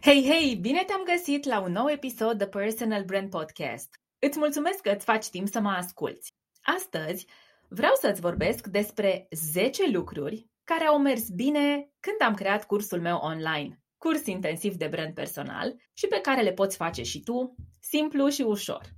Hei, hei! Bine te-am găsit la un nou episod de Personal Brand Podcast. Îți mulțumesc că îți faci timp să mă asculți. Astăzi vreau să-ți vorbesc despre 10 lucruri care au mers bine când am creat cursul meu online, curs intensiv de brand personal și pe care le poți face și tu, simplu și ușor.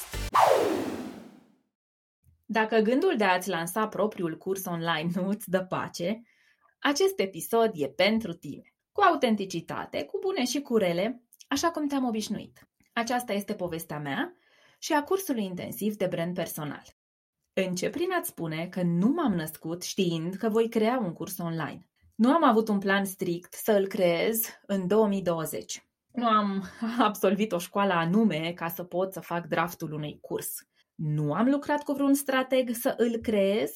Dacă gândul de a-ți lansa propriul curs online nu îți dă pace, acest episod e pentru tine. Cu autenticitate, cu bune și cu rele, așa cum te-am obișnuit. Aceasta este povestea mea și a cursului intensiv de brand personal. Încep prin a-ți spune că nu m-am născut știind că voi crea un curs online. Nu am avut un plan strict să îl creez în 2020. Nu am absolvit o școală anume ca să pot să fac draftul unui curs. Nu am lucrat cu vreun strateg să îl creez.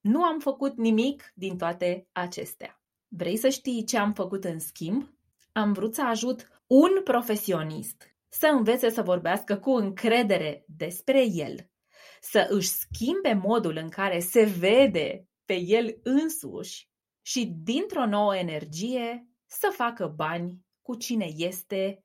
Nu am făcut nimic din toate acestea. Vrei să știi ce am făcut în schimb? Am vrut să ajut un profesionist să învețe să vorbească cu încredere despre el, să își schimbe modul în care se vede pe el însuși și dintr-o nouă energie să facă bani cu cine este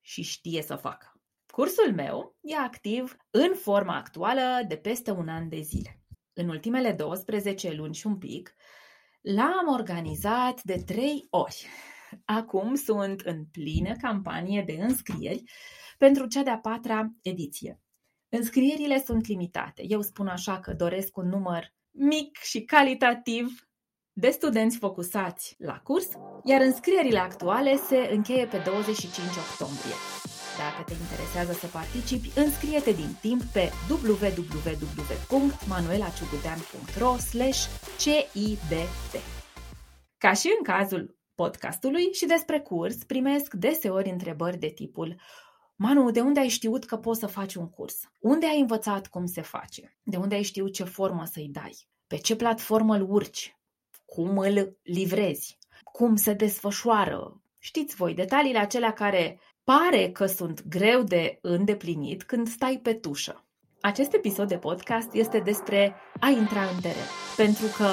și știe să facă. Cursul meu e activ în forma actuală de peste un an de zile. În ultimele 12 luni și un pic, l-am organizat de trei ori. Acum sunt în plină campanie de înscrieri pentru cea de-a patra ediție. Înscrierile sunt limitate. Eu spun așa că doresc un număr mic și calitativ de studenți focusați la curs, iar înscrierile actuale se încheie pe 25 octombrie. Dacă te interesează să participi, înscrie-te din timp pe www.manuelaciugudean.ro CIBT. Ca și în cazul podcastului și despre curs, primesc deseori întrebări de tipul Manu, de unde ai știut că poți să faci un curs? Unde ai învățat cum se face? De unde ai știut ce formă să-i dai? Pe ce platformă îl urci? Cum îl livrezi? Cum se desfășoară? Știți voi, detaliile acelea care pare că sunt greu de îndeplinit când stai pe tușă. Acest episod de podcast este despre a intra în teren. Pentru că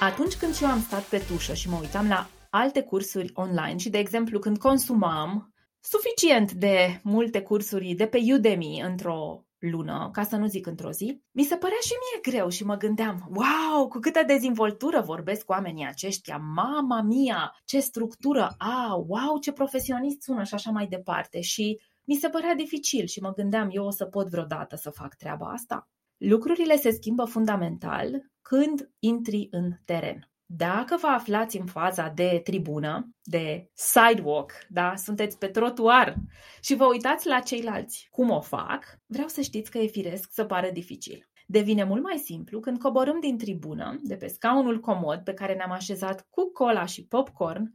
atunci când eu am stat pe tușă și mă uitam la alte cursuri online și, de exemplu, când consumam suficient de multe cursuri de pe Udemy într-o lună, ca să nu zic într-o zi, mi se părea și mie greu și mă gândeam, wow, cu câtă dezvoltură vorbesc oamenii aceștia, mama mia, ce structură, a, wow, ce profesionist sună și așa mai departe. Și mi se părea dificil și mă gândeam, eu o să pot vreodată să fac treaba asta. Lucrurile se schimbă fundamental când intri în teren. Dacă vă aflați în faza de tribună, de sidewalk, da, sunteți pe trotuar și vă uitați la ceilalți cum o fac, vreau să știți că e firesc să pară dificil. Devine mult mai simplu când coborâm din tribună, de pe scaunul comod pe care ne-am așezat cu cola și popcorn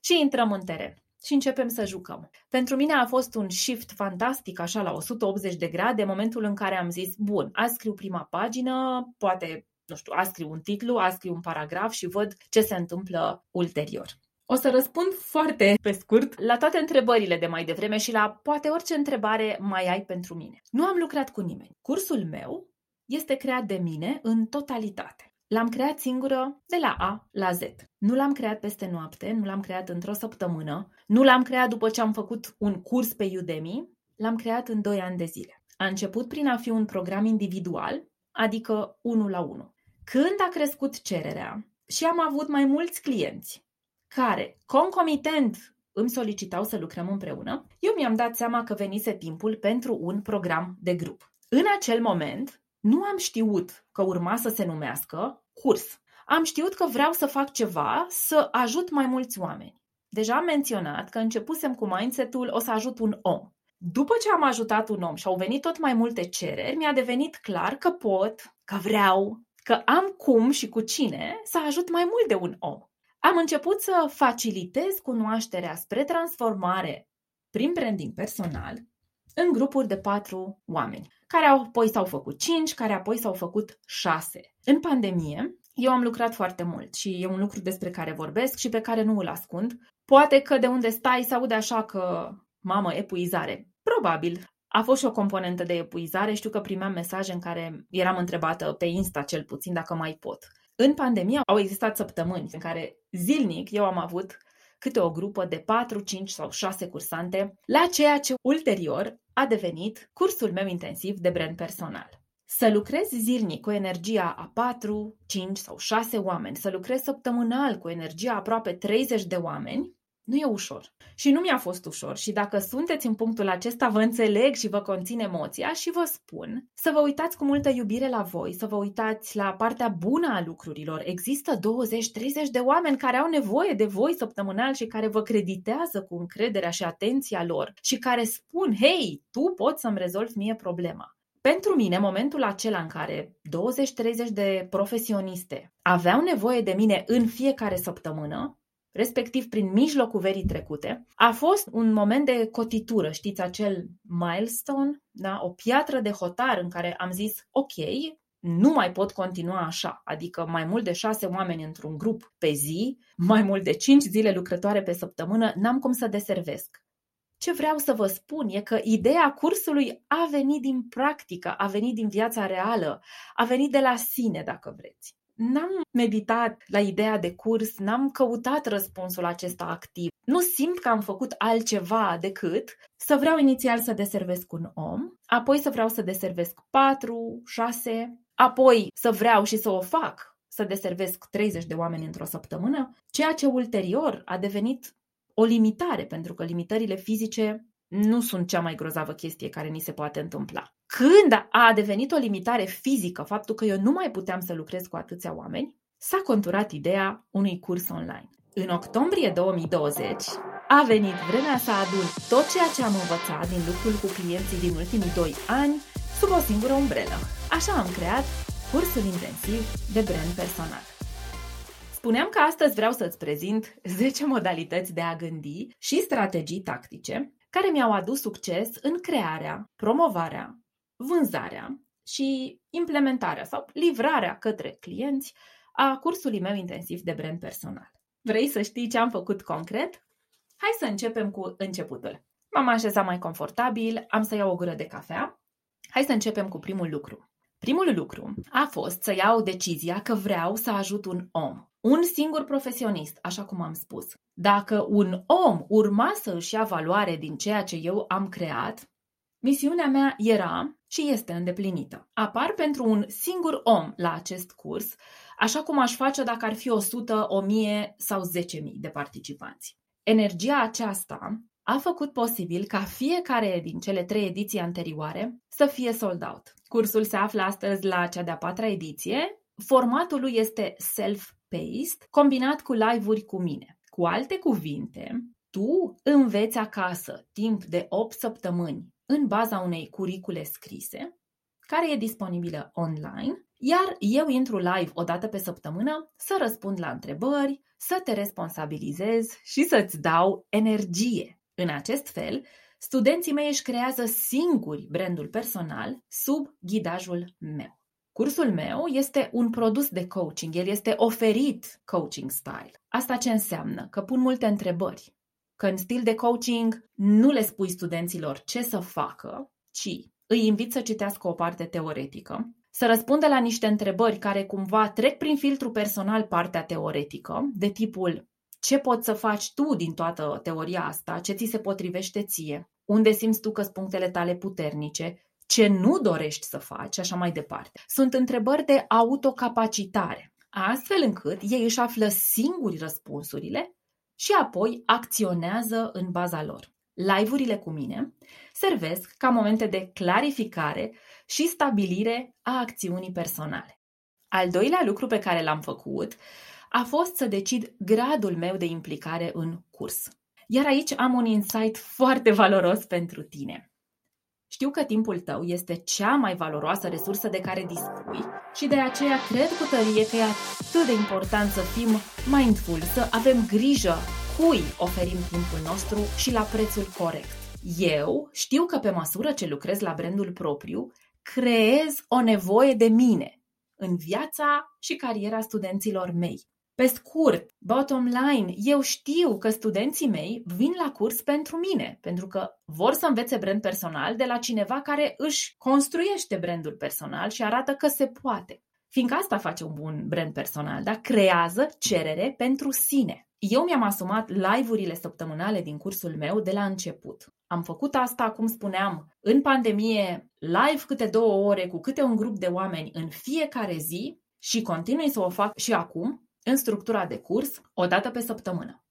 și intrăm în teren și începem să jucăm. Pentru mine a fost un shift fantastic, așa la 180 de grade, momentul în care am zis, bun, azi scriu prima pagină, poate nu știu, a scriu un titlu, a scriu un paragraf și văd ce se întâmplă ulterior. O să răspund foarte pe scurt la toate întrebările de mai devreme și la poate orice întrebare mai ai pentru mine. Nu am lucrat cu nimeni. Cursul meu este creat de mine în totalitate. L-am creat singură de la A la Z. Nu l-am creat peste noapte, nu l-am creat într-o săptămână, nu l-am creat după ce am făcut un curs pe Udemy, l-am creat în 2 ani de zile. A început prin a fi un program individual, adică 1 la 1. Când a crescut cererea și am avut mai mulți clienți care, concomitent, îmi solicitau să lucrăm împreună, eu mi-am dat seama că venise timpul pentru un program de grup. În acel moment, nu am știut că urma să se numească curs. Am știut că vreau să fac ceva să ajut mai mulți oameni. Deja am menționat că începusem cu mindset-ul o să ajut un om. După ce am ajutat un om și au venit tot mai multe cereri, mi-a devenit clar că pot, că vreau, că am cum și cu cine să ajut mai mult de un om. am început să facilitez cunoașterea spre transformare prin branding personal în grupuri de patru oameni, care apoi s-au făcut cinci, care apoi s-au făcut șase. În pandemie, eu am lucrat foarte mult și e un lucru despre care vorbesc și pe care nu îl ascund. Poate că de unde stai se aude așa că, mamă, epuizare. Probabil. A fost și o componentă de epuizare. Știu că primeam mesaje în care eram întrebată pe Insta cel puțin dacă mai pot. În pandemie au existat săptămâni în care zilnic eu am avut câte o grupă de 4, 5 sau 6 cursante la ceea ce ulterior a devenit cursul meu intensiv de brand personal. Să lucrezi zilnic cu energia a 4, 5 sau 6 oameni, să lucrezi săptămânal cu energia aproape 30 de oameni, nu e ușor. Și nu mi-a fost ușor și dacă sunteți în punctul acesta, vă înțeleg și vă conțin emoția și vă spun să vă uitați cu multă iubire la voi, să vă uitați la partea bună a lucrurilor. Există 20-30 de oameni care au nevoie de voi săptămânal și care vă creditează cu încrederea și atenția lor și care spun, hei, tu poți să-mi rezolvi mie problema. Pentru mine, momentul acela în care 20-30 de profesioniste aveau nevoie de mine în fiecare săptămână, respectiv prin mijlocul verii trecute, a fost un moment de cotitură, știți, acel milestone, da? o piatră de hotar în care am zis, ok, nu mai pot continua așa, adică mai mult de șase oameni într-un grup pe zi, mai mult de cinci zile lucrătoare pe săptămână, n-am cum să deservesc. Ce vreau să vă spun e că ideea cursului a venit din practică, a venit din viața reală, a venit de la sine, dacă vreți. N-am meditat la ideea de curs, n-am căutat răspunsul acesta activ. Nu simt că am făcut altceva decât să vreau inițial să deservesc un om, apoi să vreau să deservesc patru, șase, apoi să vreau și să o fac, să deservesc 30 de oameni într-o săptămână, ceea ce ulterior a devenit o limitare, pentru că limitările fizice nu sunt cea mai grozavă chestie care ni se poate întâmpla. Când a devenit o limitare fizică, faptul că eu nu mai puteam să lucrez cu atâția oameni, s-a conturat ideea unui curs online. În octombrie 2020 a venit vremea să adun tot ceea ce am învățat din lucrul cu clienții din ultimii 2 ani sub o singură umbrelă. Așa am creat cursul intensiv de brand personal. Spuneam că astăzi vreau să-ți prezint 10 modalități de a gândi și strategii tactice care mi-au adus succes în crearea, promovarea, vânzarea și implementarea sau livrarea către clienți a cursului meu intensiv de brand personal. Vrei să știi ce am făcut concret? Hai să începem cu începutul. M-am așezat mai confortabil, am să iau o gură de cafea. Hai să începem cu primul lucru. Primul lucru a fost să iau decizia că vreau să ajut un om, un singur profesionist, așa cum am spus. Dacă un om urma să își ia valoare din ceea ce eu am creat, misiunea mea era și este îndeplinită. Apar pentru un singur om la acest curs, așa cum aș face dacă ar fi 100, 1000 sau 10.000 de participanți. Energia aceasta a făcut posibil ca fiecare din cele trei ediții anterioare să fie sold out. Cursul se află astăzi la cea de-a patra ediție. Formatul lui este self-paced, combinat cu live-uri cu mine. Cu alte cuvinte, tu înveți acasă timp de 8 săptămâni în baza unei curicule scrise, care e disponibilă online, iar eu intru live o dată pe săptămână să răspund la întrebări, să te responsabilizez și să-ți dau energie. În acest fel, studenții mei își creează singuri brandul personal sub ghidajul meu. Cursul meu este un produs de coaching, el este oferit coaching style. Asta ce înseamnă? Că pun multe întrebări, că în stil de coaching nu le spui studenților ce să facă, ci îi invit să citească o parte teoretică, să răspundă la niște întrebări care cumva trec prin filtru personal partea teoretică, de tipul ce poți să faci tu din toată teoria asta, ce ți se potrivește ție, unde simți tu că sunt punctele tale puternice, ce nu dorești să faci, așa mai departe. Sunt întrebări de autocapacitare, astfel încât ei își află singuri răspunsurile și apoi acționează în baza lor. Live-urile cu mine servesc ca momente de clarificare și stabilire a acțiunii personale. Al doilea lucru pe care l-am făcut a fost să decid gradul meu de implicare în curs. Iar aici am un insight foarte valoros pentru tine. Știu că timpul tău este cea mai valoroasă resursă de care dispui și de aceea cred cu tărie că e atât de important să fim mindful, să avem grijă cui oferim timpul nostru și la prețul corect. Eu știu că pe măsură ce lucrez la brandul propriu, creez o nevoie de mine în viața și cariera studenților mei. Pe scurt, bottom line, eu știu că studenții mei vin la curs pentru mine, pentru că vor să învețe brand personal de la cineva care își construiește brandul personal și arată că se poate. Fiindcă asta face un bun brand personal, dar creează cerere pentru sine. Eu mi-am asumat live-urile săptămânale din cursul meu de la început. Am făcut asta, cum spuneam, în pandemie, live câte două ore cu câte un grup de oameni în fiecare zi și continui să o fac și acum, în structura de curs, o dată pe săptămână.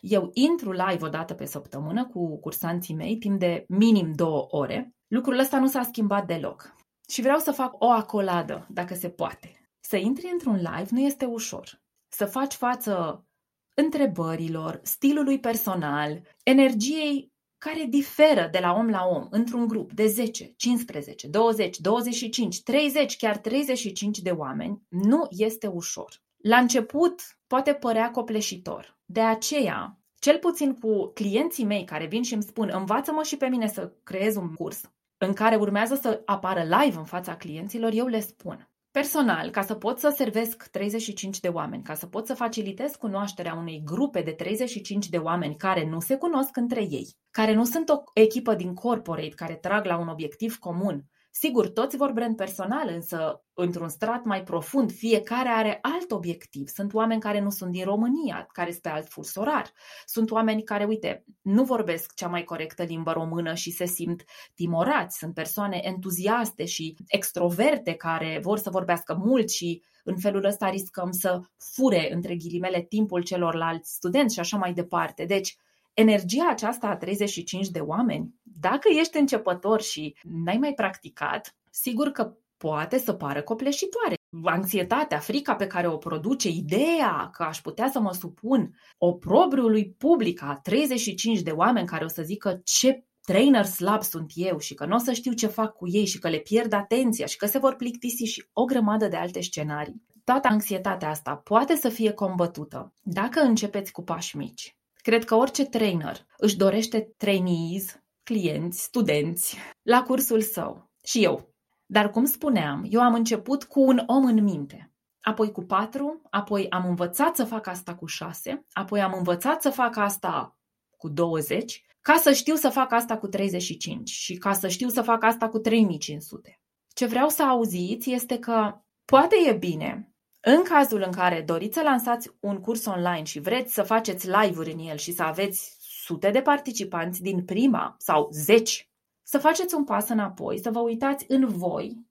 Eu intru live o dată pe săptămână cu cursanții mei timp de minim două ore. Lucrul ăsta nu s-a schimbat deloc. Și vreau să fac o acoladă, dacă se poate. Să intri într-un live nu este ușor. Să faci față întrebărilor, stilului personal, energiei care diferă de la om la om într-un grup de 10, 15, 20, 25, 30, chiar 35 de oameni, nu este ușor. La început poate părea copleșitor. De aceea, cel puțin cu clienții mei care vin și îmi spun învață-mă și pe mine să creez un curs în care urmează să apară live în fața clienților, eu le spun. Personal, ca să pot să servesc 35 de oameni, ca să pot să facilitez cunoașterea unei grupe de 35 de oameni care nu se cunosc între ei, care nu sunt o echipă din corporate care trag la un obiectiv comun, Sigur, toți vor brand personal, însă într-un strat mai profund, fiecare are alt obiectiv. Sunt oameni care nu sunt din România, care sunt pe alt furs orar. Sunt oameni care, uite, nu vorbesc cea mai corectă limbă română și se simt timorați. Sunt persoane entuziaste și extroverte care vor să vorbească mult și în felul ăsta riscăm să fure, între ghilimele, timpul celorlalți studenți și așa mai departe. Deci, energia aceasta a 35 de oameni, dacă ești începător și n-ai mai practicat, sigur că poate să pară copleșitoare. Anxietatea, frica pe care o produce, ideea că aș putea să mă supun oprobriului public a 35 de oameni care o să zică ce trainer slab sunt eu și că nu o să știu ce fac cu ei și că le pierd atenția și că se vor plictisi și o grămadă de alte scenarii. Toată anxietatea asta poate să fie combătută dacă începeți cu pași mici. Cred că orice trainer își dorește trainees, clienți, studenți la cursul său. Și eu. Dar cum spuneam, eu am început cu un om în minte. Apoi cu patru, apoi am învățat să fac asta cu șase, apoi am învățat să fac asta cu 20, ca să știu să fac asta cu 35 și ca să știu să fac asta cu 3500. Ce vreau să auziți este că poate e bine în cazul în care doriți să lansați un curs online și vreți să faceți live-uri în el și să aveți sute de participanți din prima sau zeci, să faceți un pas înapoi, să vă uitați în voi,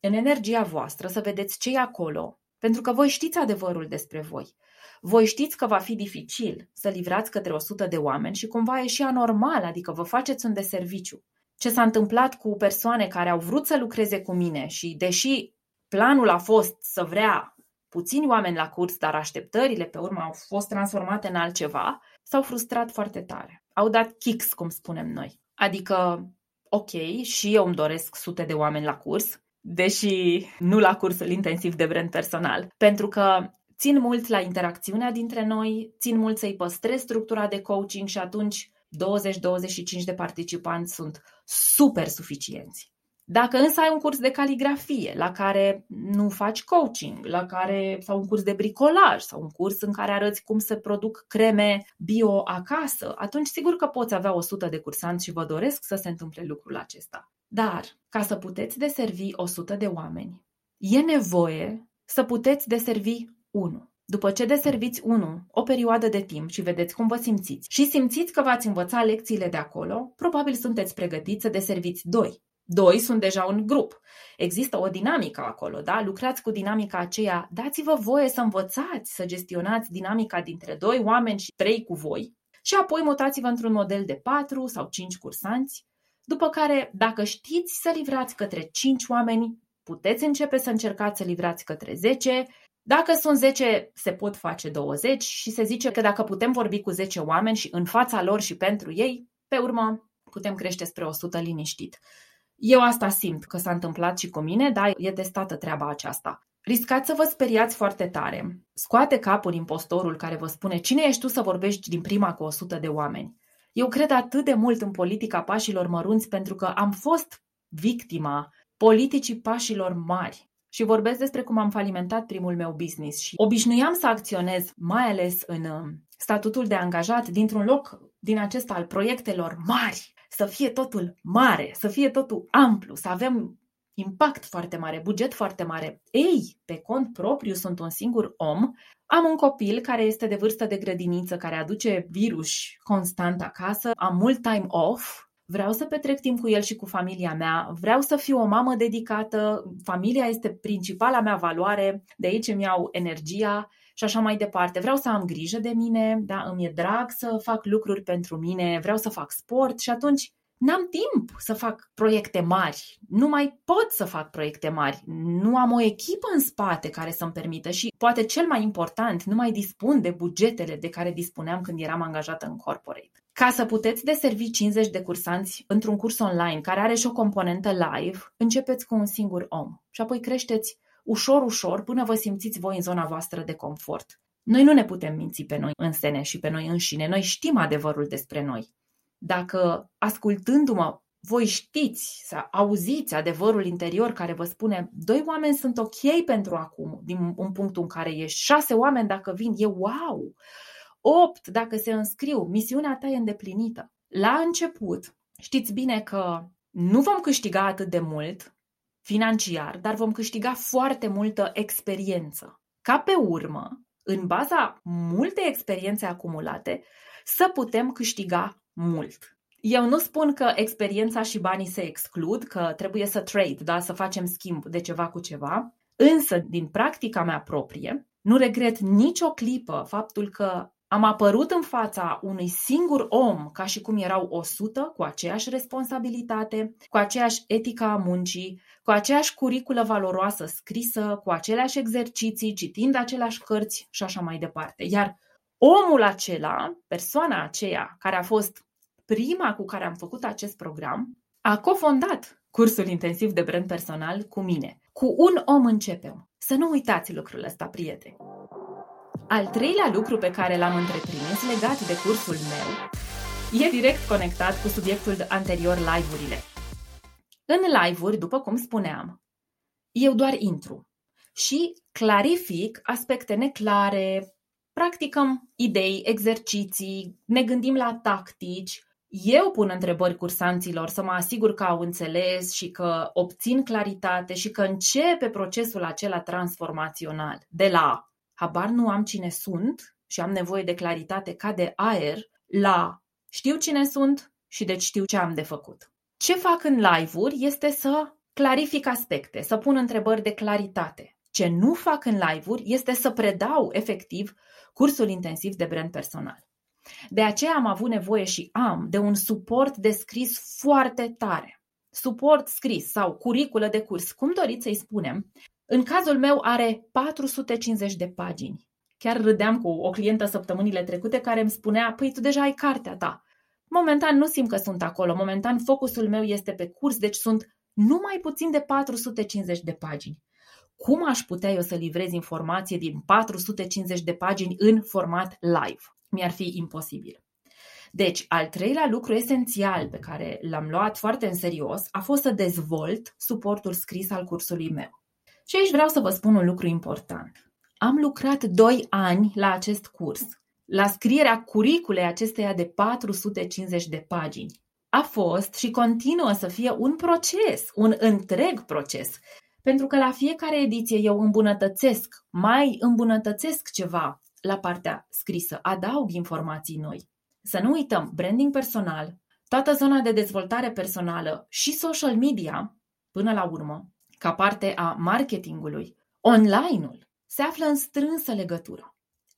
în energia voastră, să vedeți ce e acolo, pentru că voi știți adevărul despre voi. Voi știți că va fi dificil să livrați către 100 de oameni și cumva e și anormal, adică vă faceți un deserviciu. Ce s-a întâmplat cu persoane care au vrut să lucreze cu mine și deși planul a fost să vrea puțini oameni la curs, dar așteptările pe urmă au fost transformate în altceva, s-au frustrat foarte tare. Au dat kicks, cum spunem noi. Adică, ok, și eu îmi doresc sute de oameni la curs, deși nu la cursul intensiv de brand personal, pentru că țin mult la interacțiunea dintre noi, țin mult să-i păstrez structura de coaching și atunci 20-25 de participanți sunt super suficienți. Dacă însă ai un curs de caligrafie la care nu faci coaching, la care sau un curs de bricolaj sau un curs în care arăți cum să produc creme bio acasă, atunci sigur că poți avea 100 de cursanți și vă doresc să se întâmple lucrul acesta. Dar ca să puteți deservi 100 de oameni, e nevoie să puteți deservi 1. După ce deserviți 1 o perioadă de timp și vedeți cum vă simțiți și simțiți că v-ați învățat lecțiile de acolo, probabil sunteți pregătiți să deserviți 2 Doi sunt deja un grup. Există o dinamică acolo, da? Lucrați cu dinamica aceea, dați-vă voie să învățați să gestionați dinamica dintre doi oameni și trei cu voi și apoi mutați-vă într-un model de patru sau cinci cursanți, după care, dacă știți să livrați către cinci oameni, puteți începe să încercați să livrați către 10. Dacă sunt 10, se pot face 20 și se zice că dacă putem vorbi cu 10 oameni și în fața lor și pentru ei, pe urmă putem crește spre 100 liniștit. Eu asta simt că s-a întâmplat și cu mine, dar e testată treaba aceasta. Riscați să vă speriați foarte tare. Scoate capul impostorul care vă spune cine ești tu să vorbești din prima cu 100 de oameni. Eu cred atât de mult în politica pașilor mărunți pentru că am fost victima politicii pașilor mari. Și vorbesc despre cum am falimentat primul meu business și obișnuiam să acționez, mai ales în uh, statutul de angajat, dintr-un loc din acesta al proiectelor mari, să fie totul mare, să fie totul amplu, să avem impact foarte mare, buget foarte mare. Ei, pe cont propriu sunt un singur om, am un copil care este de vârstă de grădiniță, care aduce virus constant acasă, am mult time off, vreau să petrec timp cu el și cu familia mea, vreau să fiu o mamă dedicată, familia este principala mea valoare, de aici îmi iau energia și așa mai departe. Vreau să am grijă de mine, da, îmi e drag să fac lucruri pentru mine, vreau să fac sport și atunci n-am timp să fac proiecte mari, nu mai pot să fac proiecte mari, nu am o echipă în spate care să-mi permită și, poate cel mai important, nu mai dispun de bugetele de care dispuneam când eram angajată în corporate. Ca să puteți deservi 50 de cursanți într-un curs online care are și o componentă live, începeți cu un singur om și apoi creșteți ușor, ușor, până vă simțiți voi în zona voastră de confort. Noi nu ne putem minți pe noi în sene și pe noi înșine. Noi știm adevărul despre noi. Dacă ascultându-mă voi știți să auziți adevărul interior care vă spune doi oameni sunt ok pentru acum, din un punct în care ești, șase oameni dacă vin, e wow, opt dacă se înscriu, misiunea ta e îndeplinită. La început, știți bine că nu vom câștiga atât de mult financiar, dar vom câștiga foarte multă experiență. Ca pe urmă, în baza multe experiențe acumulate, să putem câștiga mult. Eu nu spun că experiența și banii se exclud, că trebuie să trade, da? să facem schimb de ceva cu ceva, însă din practica mea proprie, nu regret nicio clipă faptul că am apărut în fața unui singur om ca și cum erau o sută, cu aceeași responsabilitate, cu aceeași etică a muncii, cu aceeași curiculă valoroasă scrisă, cu aceleași exerciții, citind aceleași cărți și așa mai departe. Iar omul acela, persoana aceea care a fost prima cu care am făcut acest program, a cofondat cursul intensiv de brand personal cu mine. Cu un om începem. Să nu uitați lucrul ăsta, prieteni. Al treilea lucru pe care l-am întreprins legat de cursul meu e direct conectat cu subiectul anterior live-urile. În live-uri, după cum spuneam, eu doar intru și clarific aspecte neclare, practicăm idei, exerciții, ne gândim la tactici, eu pun întrebări cursanților să mă asigur că au înțeles și că obțin claritate și că începe procesul acela transformațional. De la habar nu am cine sunt și am nevoie de claritate ca de aer, la știu cine sunt și deci știu ce am de făcut. Ce fac în live-uri este să clarific aspecte, să pun întrebări de claritate. Ce nu fac în live-uri este să predau efectiv cursul intensiv de brand personal. De aceea am avut nevoie și am de un suport de scris foarte tare. Suport scris sau curiculă de curs, cum doriți să-i spunem. În cazul meu are 450 de pagini. Chiar râdeam cu o clientă săptămânile trecute care îmi spunea, păi tu deja ai cartea ta. Momentan nu simt că sunt acolo, momentan focusul meu este pe curs, deci sunt numai puțin de 450 de pagini. Cum aș putea eu să livrez informație din 450 de pagini în format live? mi-ar fi imposibil. Deci, al treilea lucru esențial pe care l-am luat foarte în serios a fost să dezvolt suportul scris al cursului meu. Și aici vreau să vă spun un lucru important. Am lucrat 2 ani la acest curs, la scrierea curiculei acesteia de 450 de pagini. A fost și continuă să fie un proces, un întreg proces, pentru că la fiecare ediție eu îmbunătățesc, mai îmbunătățesc ceva, la partea scrisă, adaug informații noi. Să nu uităm, branding personal, toată zona de dezvoltare personală și social media, până la urmă, ca parte a marketingului, online-ul se află în strânsă legătură.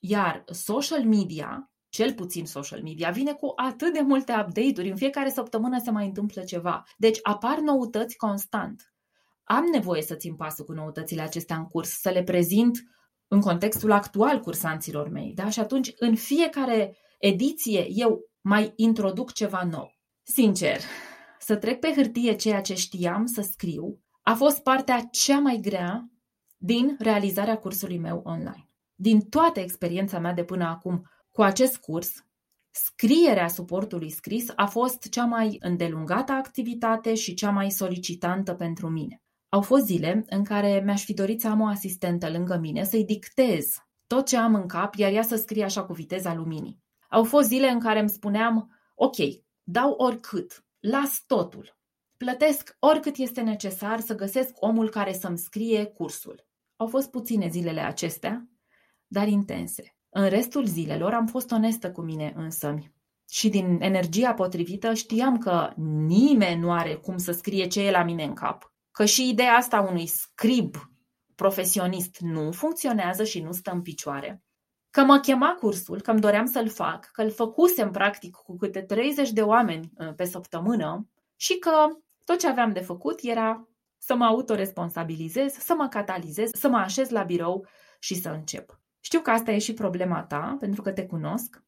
Iar social media, cel puțin social media, vine cu atât de multe update-uri, în fiecare săptămână se mai întâmplă ceva. Deci apar noutăți constant. Am nevoie să țin pasul cu noutățile acestea în curs, să le prezint în contextul actual cursanților mei. Da? Și atunci, în fiecare ediție, eu mai introduc ceva nou. Sincer, să trec pe hârtie ceea ce știam să scriu a fost partea cea mai grea din realizarea cursului meu online. Din toată experiența mea de până acum cu acest curs, scrierea suportului scris a fost cea mai îndelungată activitate și cea mai solicitantă pentru mine. Au fost zile în care mi-aș fi dorit să am o asistentă lângă mine să-i dictez tot ce am în cap, iar ea să scrie așa cu viteza luminii. Au fost zile în care îmi spuneam, ok, dau oricât, las totul, plătesc oricât este necesar să găsesc omul care să-mi scrie cursul. Au fost puține zilele acestea, dar intense. În restul zilelor am fost onestă cu mine însă și din energia potrivită știam că nimeni nu are cum să scrie ce e la mine în cap, că și ideea asta unui scrib profesionist nu funcționează și nu stă în picioare, că mă chema cursul, că îmi doream să-l fac, că îl făcusem practic cu câte 30 de oameni uh, pe săptămână și că tot ce aveam de făcut era să mă autoresponsabilizez, să mă catalizez, să mă așez la birou și să încep. Știu că asta e și problema ta, pentru că te cunosc.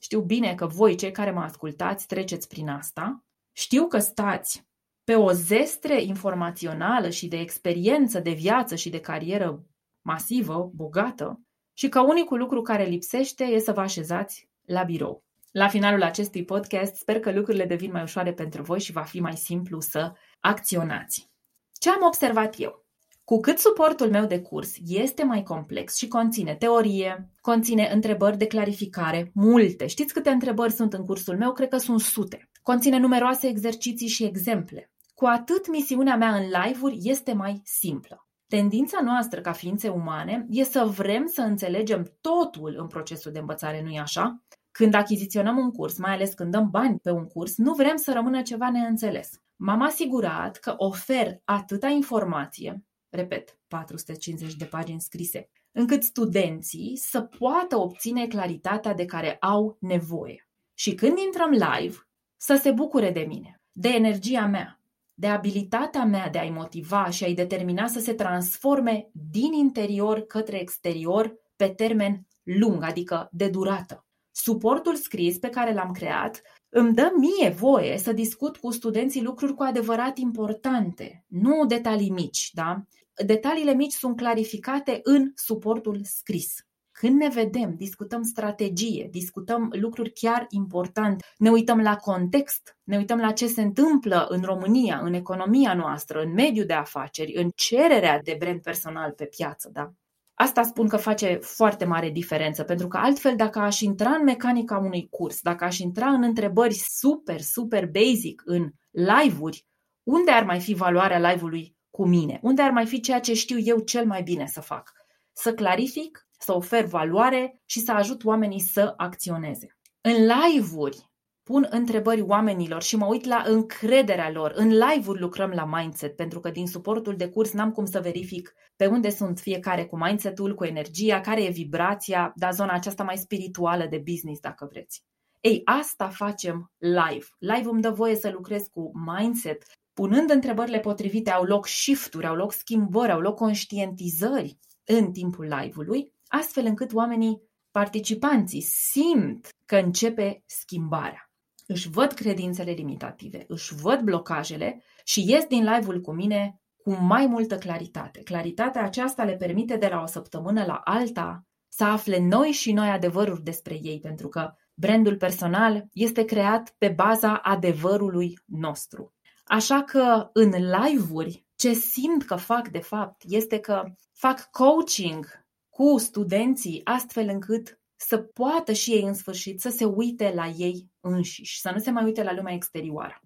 Știu bine că voi, cei care mă ascultați, treceți prin asta. Știu că stați pe o zestre informațională și de experiență de viață și de carieră masivă, bogată, și că unicul lucru care lipsește e să vă așezați la birou. La finalul acestui podcast sper că lucrurile devin mai ușoare pentru voi și va fi mai simplu să acționați. Ce am observat eu? Cu cât suportul meu de curs este mai complex și conține teorie, conține întrebări de clarificare, multe. Știți câte întrebări sunt în cursul meu? Cred că sunt sute. Conține numeroase exerciții și exemple. Cu atât misiunea mea în live-uri este mai simplă. Tendința noastră ca ființe umane e să vrem să înțelegem totul în procesul de învățare, nu-i așa? Când achiziționăm un curs, mai ales când dăm bani pe un curs, nu vrem să rămână ceva neînțeles. M-am asigurat că ofer atâta informație, repet, 450 de pagini scrise, încât studenții să poată obține claritatea de care au nevoie. Și când intrăm live, să se bucure de mine, de energia mea, de abilitatea mea de a-i motiva și a-i determina să se transforme din interior către exterior pe termen lung, adică de durată. Suportul scris pe care l-am creat îmi dă mie voie să discut cu studenții lucruri cu adevărat importante, nu detalii mici, da? Detaliile mici sunt clarificate în suportul scris. Când ne vedem, discutăm strategie, discutăm lucruri chiar importante, ne uităm la context, ne uităm la ce se întâmplă în România, în economia noastră, în mediul de afaceri, în cererea de brand personal pe piață, da? Asta spun că face foarte mare diferență, pentru că altfel dacă aș intra în mecanica unui curs, dacă aș intra în întrebări super, super basic în live-uri, unde ar mai fi valoarea live-ului cu mine? Unde ar mai fi ceea ce știu eu cel mai bine să fac? Să clarific, să ofer valoare și să ajut oamenii să acționeze. În live-uri pun întrebări oamenilor și mă uit la încrederea lor. În live-uri lucrăm la mindset, pentru că din suportul de curs n-am cum să verific pe unde sunt fiecare cu mindset-ul, cu energia, care e vibrația, dar zona aceasta mai spirituală de business, dacă vreți. Ei, asta facem live. Live îmi dă voie să lucrez cu mindset. Punând întrebările potrivite, au loc shift-uri, au loc schimbări, au loc conștientizări în timpul live-ului, astfel încât oamenii participanții simt că începe schimbarea își văd credințele limitative, își văd blocajele și ies din live-ul cu mine cu mai multă claritate. Claritatea aceasta le permite de la o săptămână la alta să afle noi și noi adevăruri despre ei, pentru că brandul personal este creat pe baza adevărului nostru. Așa că în live-uri, ce simt că fac de fapt este că fac coaching cu studenții astfel încât să poată și ei în sfârșit să se uite la ei înșiși, să nu se mai uite la lumea exterioară.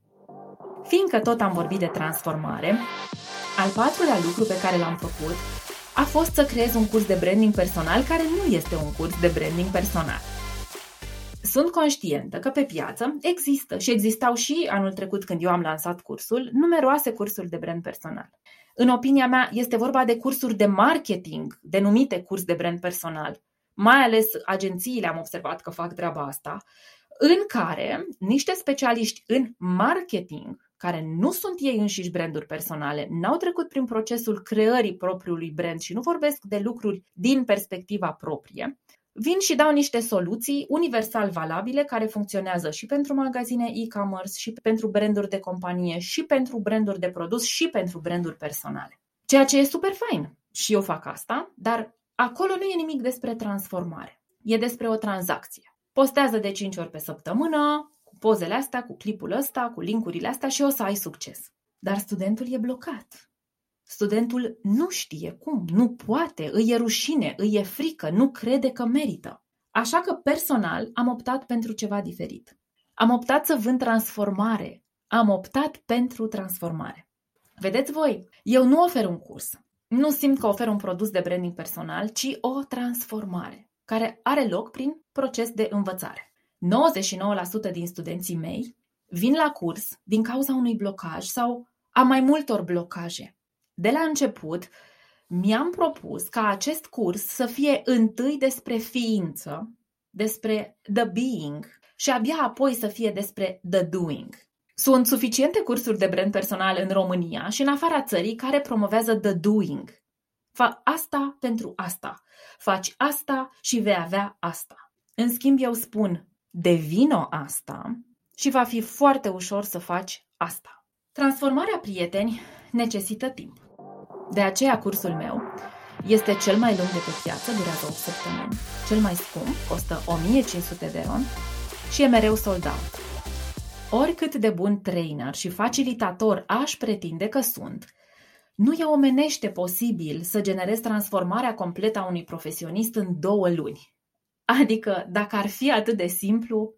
Fiindcă tot am vorbit de transformare, al patrulea lucru pe care l-am făcut a fost să creez un curs de branding personal care nu este un curs de branding personal. Sunt conștientă că pe piață există și existau și anul trecut când eu am lansat cursul, numeroase cursuri de brand personal. În opinia mea, este vorba de cursuri de marketing, denumite curs de brand personal, mai ales agențiile am observat că fac treaba asta, în care niște specialiști în marketing, care nu sunt ei înșiși branduri personale, n-au trecut prin procesul creării propriului brand și nu vorbesc de lucruri din perspectiva proprie, vin și dau niște soluții universal valabile care funcționează și pentru magazine e-commerce, și pentru branduri de companie, și pentru branduri de produs, și pentru branduri personale. Ceea ce e super fain. Și eu fac asta, dar acolo nu e nimic despre transformare. E despre o tranzacție. Postează de 5 ori pe săptămână, cu pozele astea, cu clipul ăsta, cu linkurile astea și o să ai succes. Dar studentul e blocat. Studentul nu știe cum, nu poate, îi e rușine, îi e frică, nu crede că merită. Așa că personal am optat pentru ceva diferit. Am optat să vând transformare. Am optat pentru transformare. Vedeți voi, eu nu ofer un curs. Nu simt că ofer un produs de branding personal, ci o transformare, care are loc prin proces de învățare. 99% din studenții mei vin la curs din cauza unui blocaj sau a mai multor blocaje. De la început, mi-am propus ca acest curs să fie întâi despre ființă, despre the being și abia apoi să fie despre the doing. Sunt suficiente cursuri de brand personal în România și în afara țării care promovează the doing. Fac asta pentru asta. Faci asta și vei avea asta. În schimb, eu spun, devino asta și va fi foarte ușor să faci asta. Transformarea prieteni necesită timp. De aceea cursul meu este cel mai lung de pe piață, durează 8 săptămâni, cel mai scump, costă 1500 de euro și e mereu sold out. Oricât de bun trainer și facilitator aș pretinde că sunt, nu e omenește posibil să generez transformarea completă a unui profesionist în două luni. Adică, dacă ar fi atât de simplu,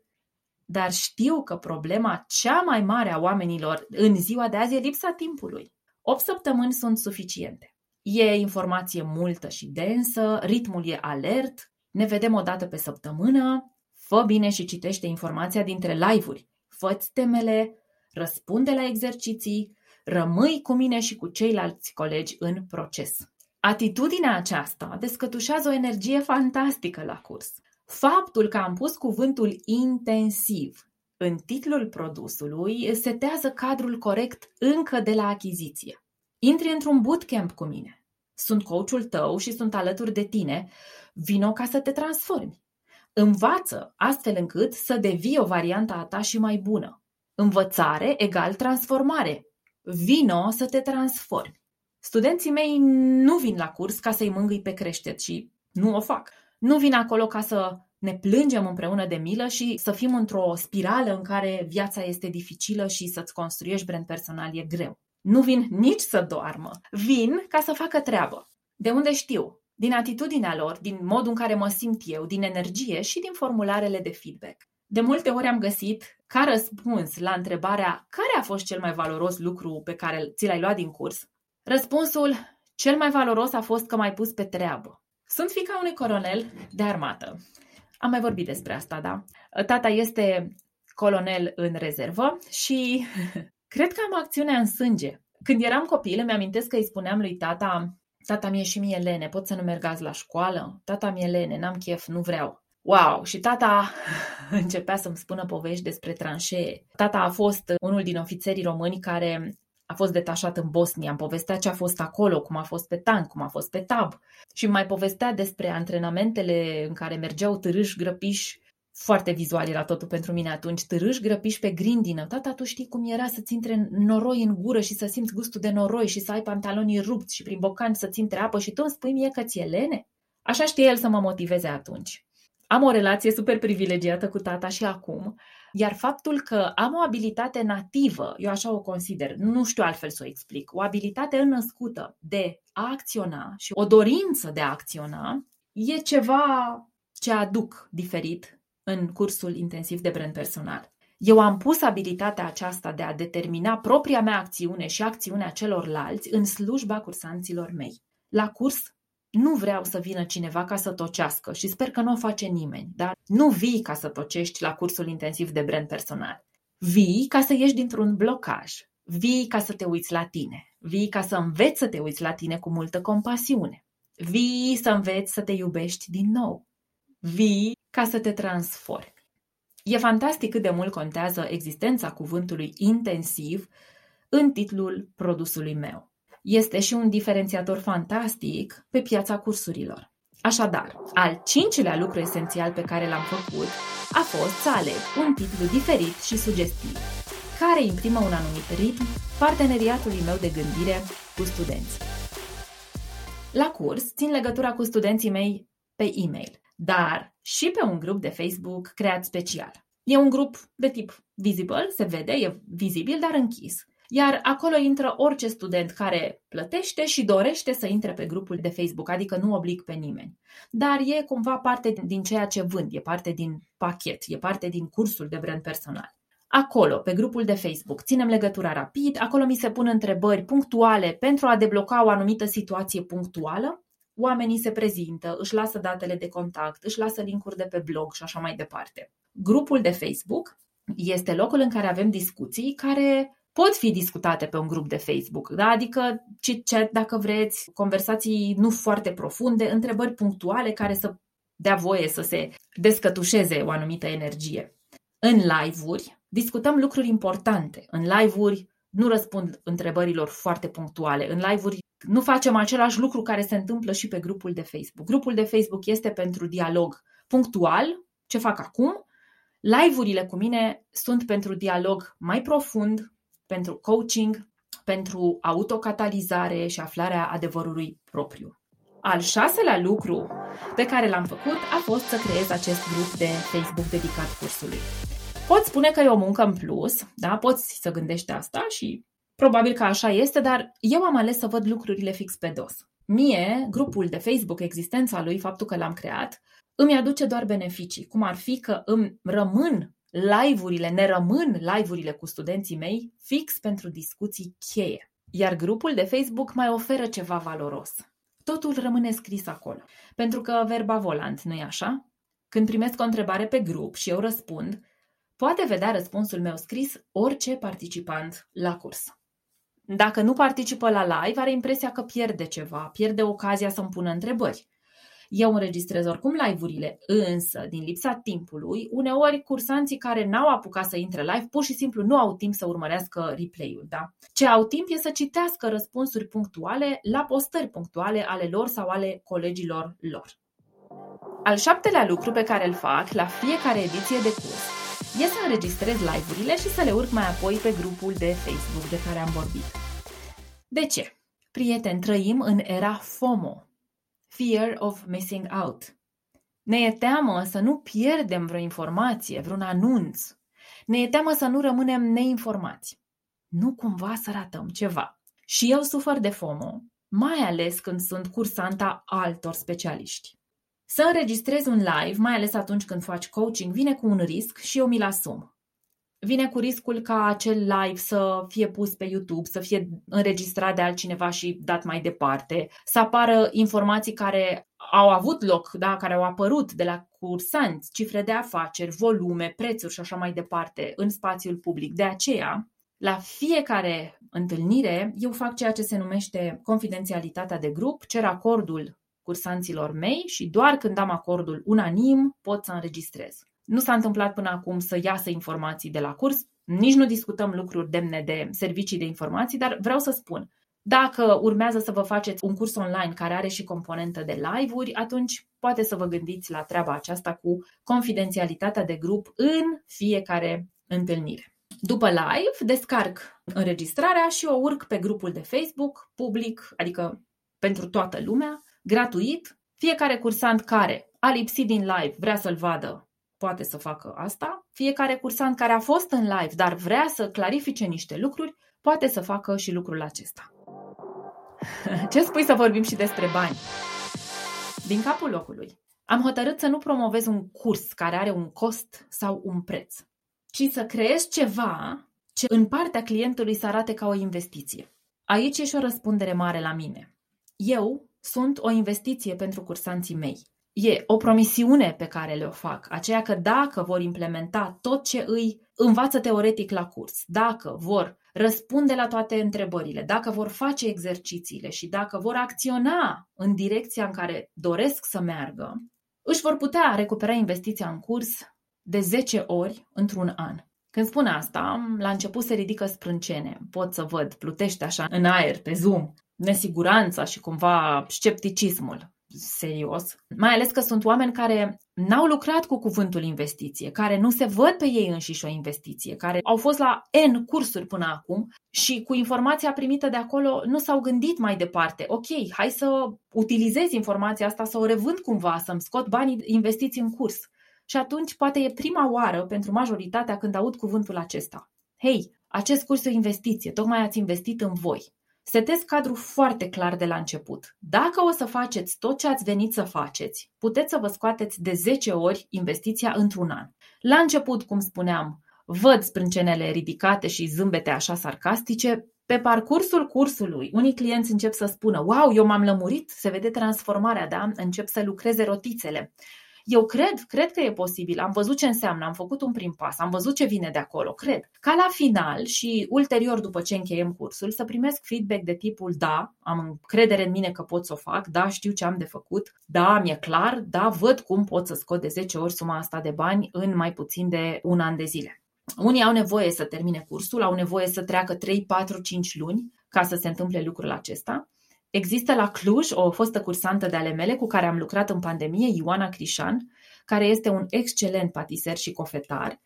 dar știu că problema cea mai mare a oamenilor în ziua de azi e lipsa timpului. 8 săptămâni sunt suficiente. E informație multă și densă, ritmul e alert, ne vedem o dată pe săptămână, fă bine și citește informația dintre live-uri, fă temele, răspunde la exerciții, rămâi cu mine și cu ceilalți colegi în proces. Atitudinea aceasta descătușează o energie fantastică la curs. Faptul că am pus cuvântul intensiv în titlul produsului setează cadrul corect încă de la achiziție. Intri într-un bootcamp cu mine. Sunt coachul tău și sunt alături de tine. Vino ca să te transformi. Învață astfel încât să devii o variantă a ta și mai bună. Învățare egal transformare. Vino să te transformi. Studenții mei nu vin la curs ca să-i mângâi pe creștet și nu o fac. Nu vin acolo ca să ne plângem împreună de milă și să fim într-o spirală în care viața este dificilă și să-ți construiești brand personal e greu. Nu vin nici să doarmă, vin ca să facă treabă. De unde știu? Din atitudinea lor, din modul în care mă simt eu, din energie și din formularele de feedback. De multe ori am găsit, ca răspuns la întrebarea care a fost cel mai valoros lucru pe care ți l-ai luat din curs, răspunsul cel mai valoros a fost că m-ai pus pe treabă. Sunt fica unui coronel de armată am mai vorbit despre asta, da. Tata este colonel în rezervă și cred că am acțiunea în sânge. Când eram copil, îmi amintesc că îi spuneam lui tata, tata mie și mie lene, pot să nu merg azi la școală? Tata mie lene, n-am chef, nu vreau. Wow! Și tata începea să-mi spună povești despre tranșee. Tata a fost unul din ofițerii români care a fost detașat în Bosnia, îmi povestea ce a fost acolo, cum a fost pe tank, cum a fost pe tab și mai povestea despre antrenamentele în care mergeau târâși grăpiși foarte vizual era totul pentru mine atunci, târâși grăpiși pe grindină. Tata, tu știi cum era să-ți intre noroi în gură și să simți gustul de noroi și să ai pantalonii rupți și prin bocan să-ți intre apă și tu îmi spui mie că ți-e lene? Așa știe el să mă motiveze atunci. Am o relație super privilegiată cu tata și acum iar faptul că am o abilitate nativă, eu așa o consider, nu știu altfel să o explic, o abilitate înnăscută de a acționa și o dorință de a acționa, e ceva ce aduc diferit în cursul intensiv de brand personal. Eu am pus abilitatea aceasta de a determina propria mea acțiune și acțiunea celorlalți în slujba cursanților mei. La curs nu vreau să vină cineva ca să tocească și sper că nu o face nimeni, dar nu vii ca să tocești la cursul intensiv de brand personal. Vii ca să ieși dintr-un blocaj. Vii ca să te uiți la tine. Vii ca să înveți să te uiți la tine cu multă compasiune. Vii să înveți să te iubești din nou. Vii ca să te transformi. E fantastic cât de mult contează existența cuvântului intensiv în titlul produsului meu este și un diferențiator fantastic pe piața cursurilor. Așadar, al cincilea lucru esențial pe care l-am făcut a fost să aleg un titlu diferit și sugestiv, care imprimă un anumit ritm parteneriatului meu de gândire cu studenți. La curs țin legătura cu studenții mei pe e-mail, dar și pe un grup de Facebook creat special. E un grup de tip visible, se vede, e vizibil, dar închis. Iar acolo intră orice student care plătește și dorește să intre pe grupul de Facebook, adică nu oblig pe nimeni. Dar e cumva parte din ceea ce vând, e parte din pachet, e parte din cursul de brand personal. Acolo, pe grupul de Facebook, ținem legătura rapid, acolo mi se pun întrebări punctuale pentru a debloca o anumită situație punctuală. Oamenii se prezintă, își lasă datele de contact, își lasă linkuri de pe blog și așa mai departe. Grupul de Facebook este locul în care avem discuții care pot fi discutate pe un grup de Facebook, da? adică chit-chat dacă vreți, conversații nu foarte profunde, întrebări punctuale care să dea voie să se descătușeze o anumită energie. În live-uri discutăm lucruri importante. În live-uri nu răspund întrebărilor foarte punctuale. În live-uri nu facem același lucru care se întâmplă și pe grupul de Facebook. Grupul de Facebook este pentru dialog punctual, ce fac acum. Live-urile cu mine sunt pentru dialog mai profund, pentru coaching, pentru autocatalizare și aflarea adevărului propriu. Al șaselea lucru pe care l-am făcut a fost să creez acest grup de Facebook dedicat cursului. Poți spune că e o muncă în plus, da? poți să gândești asta și probabil că așa este, dar eu am ales să văd lucrurile fix pe dos. Mie, grupul de Facebook, existența lui, faptul că l-am creat, îmi aduce doar beneficii, cum ar fi că îmi rămân live-urile, ne rămân live-urile cu studenții mei fix pentru discuții cheie. Iar grupul de Facebook mai oferă ceva valoros. Totul rămâne scris acolo. Pentru că verba volant, nu-i așa? Când primesc o întrebare pe grup și eu răspund, poate vedea răspunsul meu scris orice participant la curs. Dacă nu participă la live, are impresia că pierde ceva, pierde ocazia să-mi pună întrebări. Eu înregistrez oricum live-urile, însă, din lipsa timpului, uneori cursanții care n-au apucat să intre live pur și simplu nu au timp să urmărească replay-ul. Da? Ce au timp e să citească răspunsuri punctuale la postări punctuale ale lor sau ale colegilor lor. Al șaptelea lucru pe care îl fac la fiecare ediție de curs e să înregistrez live-urile și să le urc mai apoi pe grupul de Facebook de care am vorbit. De ce? Prieteni, trăim în era FOMO, fear of missing out. Ne e teamă să nu pierdem vreo informație, vreun anunț. Ne e teamă să nu rămânem neinformați. Nu cumva să ratăm ceva. Și eu sufăr de FOMO, mai ales când sunt cursanta altor specialiști. Să înregistrezi un live, mai ales atunci când faci coaching, vine cu un risc și eu mi-l asum vine cu riscul ca acel live să fie pus pe YouTube, să fie înregistrat de altcineva și dat mai departe, să apară informații care au avut loc, da, care au apărut de la cursanți, cifre de afaceri, volume, prețuri și așa mai departe în spațiul public. De aceea, la fiecare întâlnire, eu fac ceea ce se numește confidențialitatea de grup, cer acordul cursanților mei și doar când am acordul unanim pot să înregistrez. Nu s-a întâmplat până acum să iasă informații de la curs, nici nu discutăm lucruri demne de servicii de informații, dar vreau să spun, dacă urmează să vă faceți un curs online care are și componentă de live-uri, atunci poate să vă gândiți la treaba aceasta cu confidențialitatea de grup în fiecare întâlnire. După live, descarc înregistrarea și o urc pe grupul de Facebook, public, adică pentru toată lumea, gratuit. Fiecare cursant care a lipsit din live vrea să-l vadă poate să facă asta. Fiecare cursant care a fost în live, dar vrea să clarifice niște lucruri, poate să facă și lucrul acesta. Ce spui să vorbim și despre bani? Din capul locului, am hotărât să nu promovez un curs care are un cost sau un preț, ci să creez ceva ce în partea clientului să arate ca o investiție. Aici e și o răspundere mare la mine. Eu sunt o investiție pentru cursanții mei. E o promisiune pe care le-o fac, aceea că dacă vor implementa tot ce îi învață teoretic la curs, dacă vor răspunde la toate întrebările, dacă vor face exercițiile și dacă vor acționa în direcția în care doresc să meargă, își vor putea recupera investiția în curs de 10 ori într-un an. Când spun asta, la început se ridică sprâncene. Pot să văd, plutește așa în aer, pe Zoom, nesiguranța și cumva scepticismul. Serios, mai ales că sunt oameni care n-au lucrat cu cuvântul investiție, care nu se văd pe ei înșiși o investiție, care au fost la N cursuri până acum și cu informația primită de acolo nu s-au gândit mai departe. Ok, hai să utilizez informația asta, să o revând cumva, să-mi scot banii investiți în curs. Și atunci poate e prima oară pentru majoritatea când aud cuvântul acesta. Hei, acest curs e o investiție, tocmai ați investit în voi. Setez cadrul foarte clar de la început. Dacă o să faceți tot ce ați venit să faceți, puteți să vă scoateți de 10 ori investiția într-un an. La început, cum spuneam, văd sprâncenele ridicate și zâmbete așa sarcastice, pe parcursul cursului, unii clienți încep să spună Wow, eu m-am lămurit, se vede transformarea, da? Încep să lucreze rotițele. Eu cred, cred că e posibil. Am văzut ce înseamnă, am făcut un prim pas, am văzut ce vine de acolo, cred. Ca la final și ulterior, după ce încheiem cursul, să primesc feedback de tipul da, am încredere în mine că pot să o fac, da, știu ce am de făcut, da, mi-e clar, da, văd cum pot să scot de 10 ori suma asta de bani în mai puțin de un an de zile. Unii au nevoie să termine cursul, au nevoie să treacă 3, 4, 5 luni ca să se întâmple lucrul acesta. Există la Cluj o fostă cursantă de ale mele cu care am lucrat în pandemie, Ioana Crișan, care este un excelent patiser și cofetar.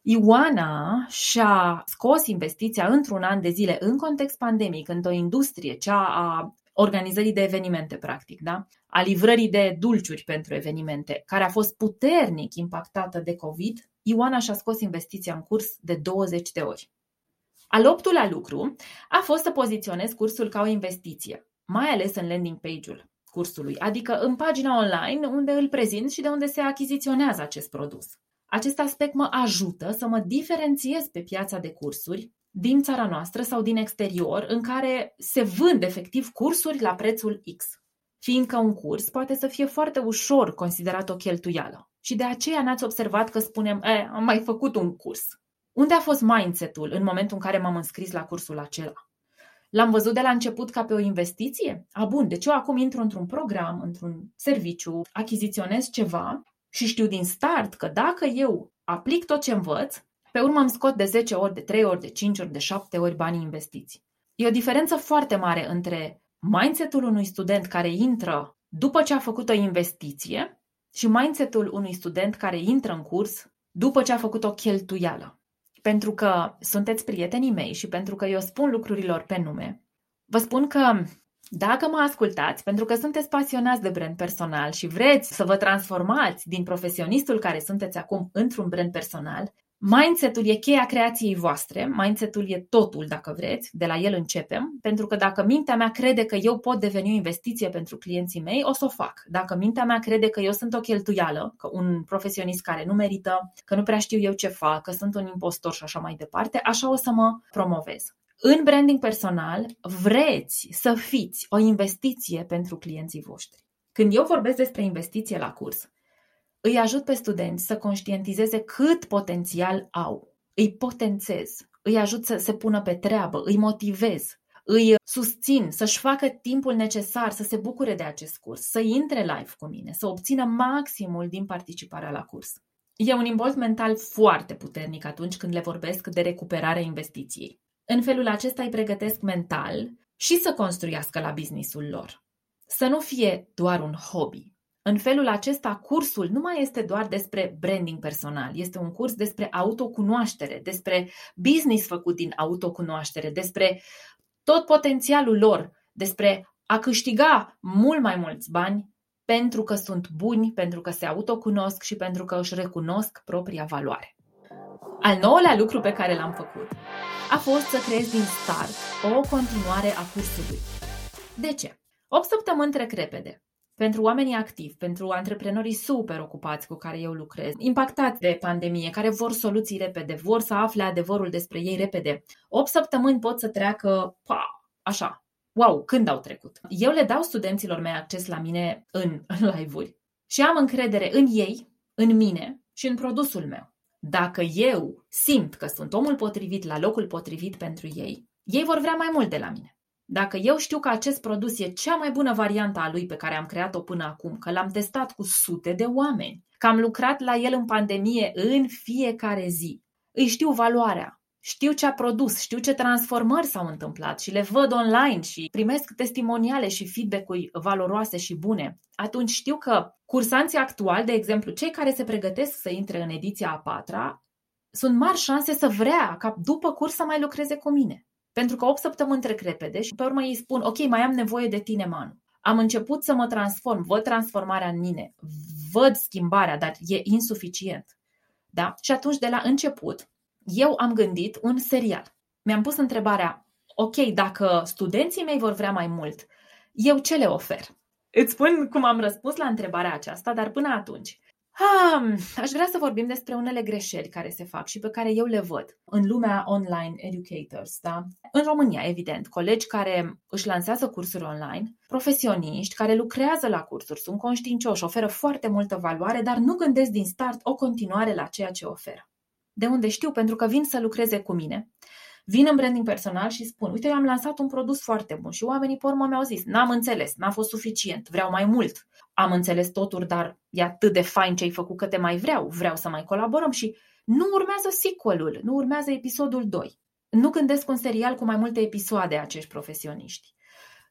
Ioana și-a scos investiția într-un an de zile în context pandemic, într-o industrie, cea a organizării de evenimente, practic, da? a livrării de dulciuri pentru evenimente, care a fost puternic impactată de COVID, Ioana și-a scos investiția în curs de 20 de ori. Al optulea lucru a fost să poziționez cursul ca o investiție mai ales în landing page-ul cursului, adică în pagina online unde îl prezint și de unde se achiziționează acest produs. Acest aspect mă ajută să mă diferențiez pe piața de cursuri din țara noastră sau din exterior, în care se vând efectiv cursuri la prețul X. Fiindcă un curs poate să fie foarte ușor considerat o cheltuială. Și de aceea n-ați observat că spunem, e, am mai făcut un curs. Unde a fost mindset-ul în momentul în care m-am înscris la cursul acela? L-am văzut de la început ca pe o investiție? A, bun, deci eu acum intru într-un program, într-un serviciu, achiziționez ceva și știu din start că dacă eu aplic tot ce învăț, pe urmă îmi scot de 10 ori, de 3 ori, de 5 ori, de 7 ori banii investiți. E o diferență foarte mare între mindset-ul unui student care intră după ce a făcut o investiție și mindset-ul unui student care intră în curs după ce a făcut o cheltuială pentru că sunteți prietenii mei și pentru că eu spun lucrurilor pe nume, vă spun că dacă mă ascultați, pentru că sunteți pasionați de brand personal și vreți să vă transformați din profesionistul care sunteți acum într-un brand personal, Mindset-ul e cheia creației voastre, mindset-ul e totul, dacă vreți, de la el începem, pentru că dacă mintea mea crede că eu pot deveni o investiție pentru clienții mei, o să o fac. Dacă mintea mea crede că eu sunt o cheltuială, că un profesionist care nu merită, că nu prea știu eu ce fac, că sunt un impostor și așa mai departe, așa o să mă promovez. În branding personal, vreți să fiți o investiție pentru clienții voștri. Când eu vorbesc despre investiție la curs, îi ajut pe studenți să conștientizeze cât potențial au. Îi potențez, îi ajut să se pună pe treabă, îi motivez, îi susțin să-și facă timpul necesar să se bucure de acest curs, să intre live cu mine, să obțină maximul din participarea la curs. E un imbold mental foarte puternic atunci când le vorbesc de recuperarea investiției. În felul acesta îi pregătesc mental și să construiască la businessul lor. Să nu fie doar un hobby, în felul acesta, cursul nu mai este doar despre branding personal, este un curs despre autocunoaștere, despre business făcut din autocunoaștere, despre tot potențialul lor, despre a câștiga mult mai mulți bani pentru că sunt buni, pentru că se autocunosc și pentru că își recunosc propria valoare. Al nouălea lucru pe care l-am făcut a fost să creez din start o continuare a cursului. De ce? 8 săptămâni trec repede pentru oamenii activi, pentru antreprenorii super ocupați cu care eu lucrez, impactați de pandemie, care vor soluții repede, vor să afle adevărul despre ei repede. 8 săptămâni pot să treacă, pa, așa, wow, când au trecut. Eu le dau studenților mei acces la mine în, în live-uri și am încredere în ei, în mine și în produsul meu. Dacă eu simt că sunt omul potrivit la locul potrivit pentru ei, ei vor vrea mai mult de la mine. Dacă eu știu că acest produs e cea mai bună variantă a lui pe care am creat-o până acum, că l-am testat cu sute de oameni, că am lucrat la el în pandemie în fiecare zi, îi știu valoarea știu ce a produs, știu ce transformări s-au întâmplat și le văd online și primesc testimoniale și feedback-uri valoroase și bune, atunci știu că cursanții actuali, de exemplu, cei care se pregătesc să intre în ediția a patra, sunt mari șanse să vrea ca după curs să mai lucreze cu mine. Pentru că 8 săptămâni trec repede și pe urmă ei spun, ok, mai am nevoie de tine, Manu. Am început să mă transform, văd transformarea în mine, văd schimbarea, dar e insuficient. Da? Și atunci, de la început, eu am gândit un serial. Mi-am pus întrebarea, ok, dacă studenții mei vor vrea mai mult, eu ce le ofer? Îți spun cum am răspuns la întrebarea aceasta, dar până atunci. Ah, aș vrea să vorbim despre unele greșeli care se fac și pe care eu le văd în lumea online educators. Da? În România, evident, colegi care își lansează cursuri online, profesioniști care lucrează la cursuri, sunt conștiincioși, oferă foarte multă valoare, dar nu gândesc din start o continuare la ceea ce oferă. De unde știu? Pentru că vin să lucreze cu mine. Vin în branding personal și spun, uite, eu am lansat un produs foarte bun și oamenii pe urmă mi-au zis, n-am înțeles, n-a fost suficient, vreau mai mult. Am înțeles totul, dar e atât de fain ce ai făcut că te mai vreau, vreau să mai colaborăm și nu urmează sequelul, nu urmează episodul 2. Nu gândesc un serial cu mai multe episoade acești profesioniști.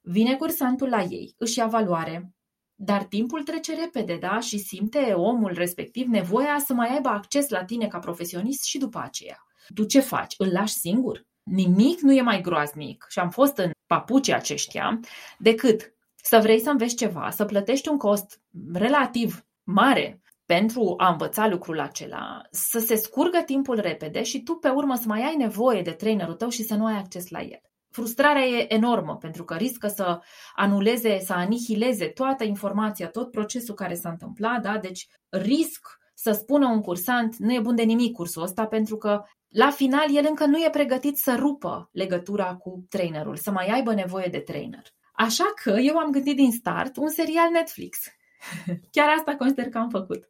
Vine cursantul la ei, își ia valoare, dar timpul trece repede, da? Și simte omul respectiv nevoia să mai aibă acces la tine ca profesionist și după aceea. Tu ce faci? Îl lași singur? Nimic nu e mai groaznic și am fost în papucii aceștia decât să vrei să înveți ceva, să plătești un cost relativ mare pentru a învăța lucrul acela, să se scurgă timpul repede și tu pe urmă să mai ai nevoie de trainerul tău și să nu ai acces la el frustrarea e enormă pentru că riscă să anuleze, să anihileze toată informația, tot procesul care s-a întâmplat, da? deci risc să spună un cursant nu e bun de nimic cursul ăsta pentru că la final el încă nu e pregătit să rupă legătura cu trainerul, să mai aibă nevoie de trainer. Așa că eu am gândit din start un serial Netflix. Chiar asta consider că am făcut.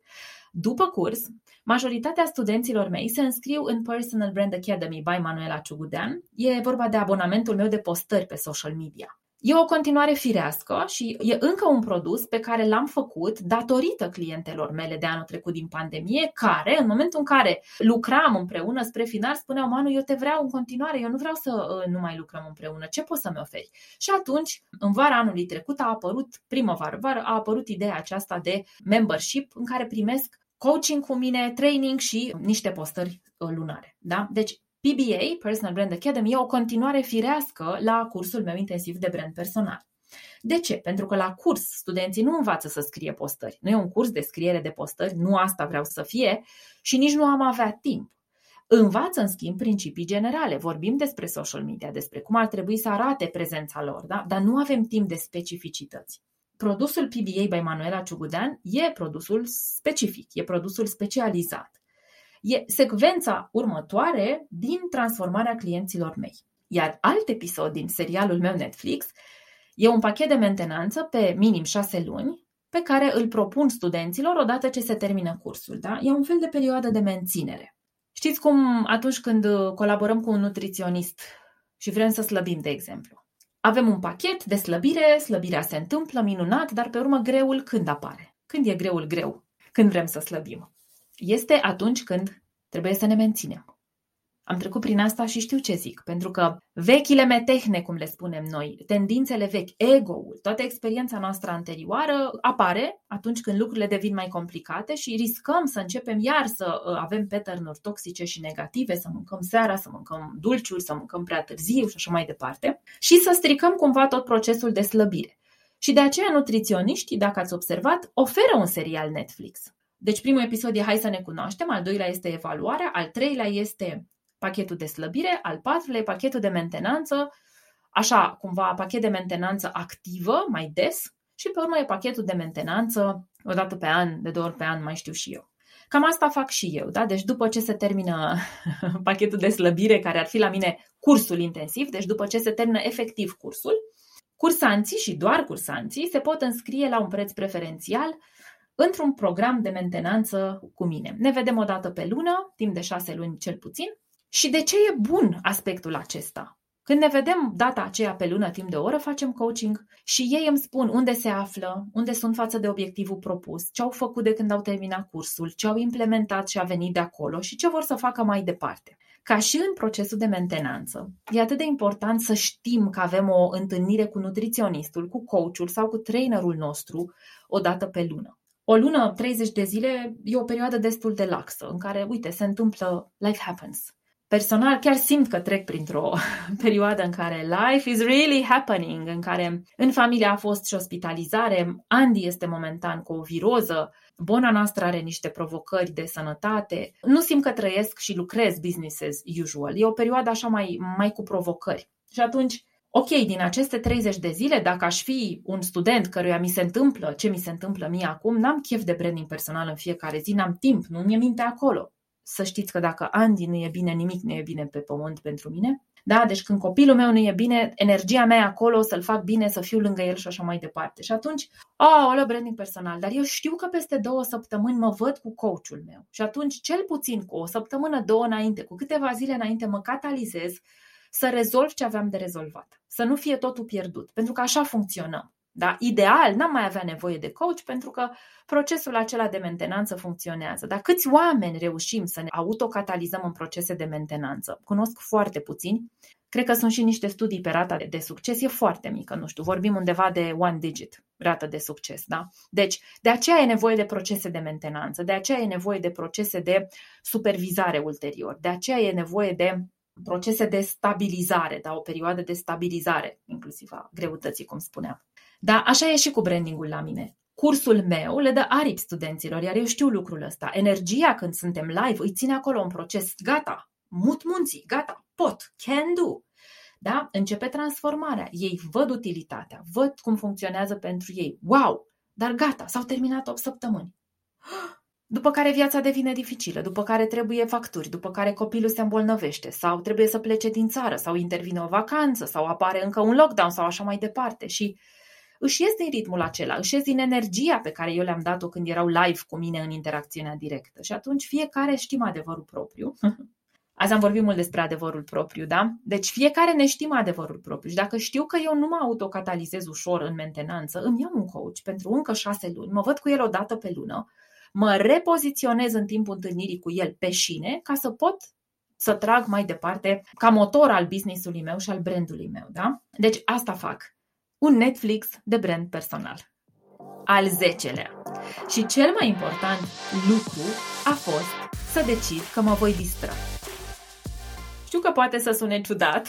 După curs, Majoritatea studenților mei se înscriu în Personal Brand Academy by Manuela Ciugudean. E vorba de abonamentul meu de postări pe social media. E o continuare firească și e încă un produs pe care l-am făcut datorită clientelor mele de anul trecut din pandemie, care, în momentul în care lucram împreună spre final, spuneau, Manu, eu te vreau în continuare, eu nu vreau să uh, nu mai lucrăm împreună, ce poți să-mi oferi? Și atunci, în vara anului trecut, a apărut, primăvară, vară, a apărut ideea aceasta de membership în care primesc coaching cu mine, training și niște postări uh, lunare. Da? Deci PBA, Personal Brand Academy, e o continuare firească la cursul meu intensiv de brand personal. De ce? Pentru că la curs studenții nu învață să scrie postări. Nu e un curs de scriere de postări, nu asta vreau să fie și nici nu am avea timp. Învață, în schimb, principii generale. Vorbim despre social media, despre cum ar trebui să arate prezența lor, da? dar nu avem timp de specificități produsul PBA by Manuela Ciugudean e produsul specific, e produsul specializat. E secvența următoare din transformarea clienților mei. Iar alt episod din serialul meu Netflix e un pachet de mentenanță pe minim șase luni pe care îl propun studenților odată ce se termină cursul. Da? E un fel de perioadă de menținere. Știți cum atunci când colaborăm cu un nutriționist și vrem să slăbim, de exemplu, avem un pachet de slăbire, slăbirea se întâmplă minunat, dar pe urmă greul când apare? Când e greul greu? Când vrem să slăbim? Este atunci când trebuie să ne menținem. Am trecut prin asta și știu ce zic, pentru că vechile metehne, cum le spunem noi, tendințele vechi, ego-ul, toată experiența noastră anterioară apare atunci când lucrurile devin mai complicate și riscăm să începem iar să uh, avem pattern toxice și negative, să mâncăm seara, să mâncăm dulciuri, să mâncăm prea târziu și așa mai departe și să stricăm cumva tot procesul de slăbire. Și de aceea nutriționiștii, dacă ați observat, oferă un serial Netflix. Deci primul episod e Hai să ne cunoaștem, al doilea este evaluarea, al treilea este pachetul de slăbire, al patrulea e pachetul de mentenanță, așa cumva pachet de mentenanță activă, mai des, și pe urmă e pachetul de mentenanță o dată pe an, de două ori pe an, mai știu și eu. Cam asta fac și eu, da? Deci după ce se termină pachetul de slăbire, care ar fi la mine cursul intensiv, deci după ce se termină efectiv cursul, cursanții și doar cursanții se pot înscrie la un preț preferențial într-un program de mentenanță cu mine. Ne vedem o dată pe lună, timp de șase luni cel puțin, și de ce e bun aspectul acesta? Când ne vedem data aceea pe lună timp de o oră, facem coaching și ei îmi spun unde se află, unde sunt față de obiectivul propus, ce au făcut de când au terminat cursul, ce au implementat și a venit de acolo și ce vor să facă mai departe. Ca și în procesul de mentenanță, e atât de important să știm că avem o întâlnire cu nutriționistul, cu coachul sau cu trainerul nostru o dată pe lună. O lună, 30 de zile, e o perioadă destul de laxă, în care, uite, se întâmplă, life happens. Personal, chiar simt că trec printr-o perioadă în care life is really happening, în care în familie a fost și ospitalizare, Andy este momentan cu o viroză, Bona noastră are niște provocări de sănătate. Nu simt că trăiesc și lucrez business as usual. E o perioadă așa mai, mai cu provocări. Și atunci, ok, din aceste 30 de zile, dacă aș fi un student căruia mi se întâmplă ce mi se întâmplă mie acum, n-am chef de branding personal în fiecare zi, n-am timp, nu mi-e minte acolo. Să știți că dacă Andy nu e bine, nimic nu e bine pe pământ pentru mine. Da? Deci când copilul meu nu e bine, energia mea e acolo să-l fac bine, să fiu lângă el și așa mai departe. Și atunci, oh, o branding personal, dar eu știu că peste două săptămâni mă văd cu coachul meu. Și atunci, cel puțin cu o săptămână, două înainte, cu câteva zile înainte, mă catalizez să rezolv ce aveam de rezolvat. Să nu fie totul pierdut. Pentru că așa funcționăm. Da? Ideal, n-am mai avea nevoie de coach pentru că procesul acela de mentenanță funcționează. Dar câți oameni reușim să ne autocatalizăm în procese de mentenanță? Cunosc foarte puțini. Cred că sunt și niște studii pe rata de succes. E foarte mică, nu știu, vorbim undeva de one digit, rată de succes. Da? Deci, de aceea e nevoie de procese de mentenanță, de aceea e nevoie de procese de supervizare ulterior, de aceea e nevoie de procese de stabilizare, da, o perioadă de stabilizare, inclusiv a greutății, cum spuneam. Da, așa e și cu brandingul la mine. Cursul meu le dă aripi studenților, iar eu știu lucrul ăsta. Energia când suntem live îi ține acolo un proces, gata, mut munții, gata, pot, can do. Da? Începe transformarea. Ei văd utilitatea, văd cum funcționează pentru ei. Wow! Dar gata, s-au terminat 8 săptămâni. După care viața devine dificilă, după care trebuie facturi, după care copilul se îmbolnăvește sau trebuie să plece din țară sau intervine o vacanță sau apare încă un lockdown sau așa mai departe și își ies din ritmul acela, își ies din energia pe care eu le-am dat-o când erau live cu mine în interacțiunea directă. Și atunci fiecare știm adevărul propriu. Azi am vorbit mult despre adevărul propriu, da? Deci fiecare ne știm adevărul propriu și dacă știu că eu nu mă autocatalizez ușor în mentenanță, îmi iau un coach pentru încă șase luni, mă văd cu el o dată pe lună, mă repoziționez în timpul întâlnirii cu el pe șine ca să pot să trag mai departe ca motor al business-ului meu și al brandului meu, da? Deci asta fac un Netflix de brand personal. Al zecelea. Și cel mai important lucru a fost să decid că mă voi distra. Știu că poate să sune ciudat,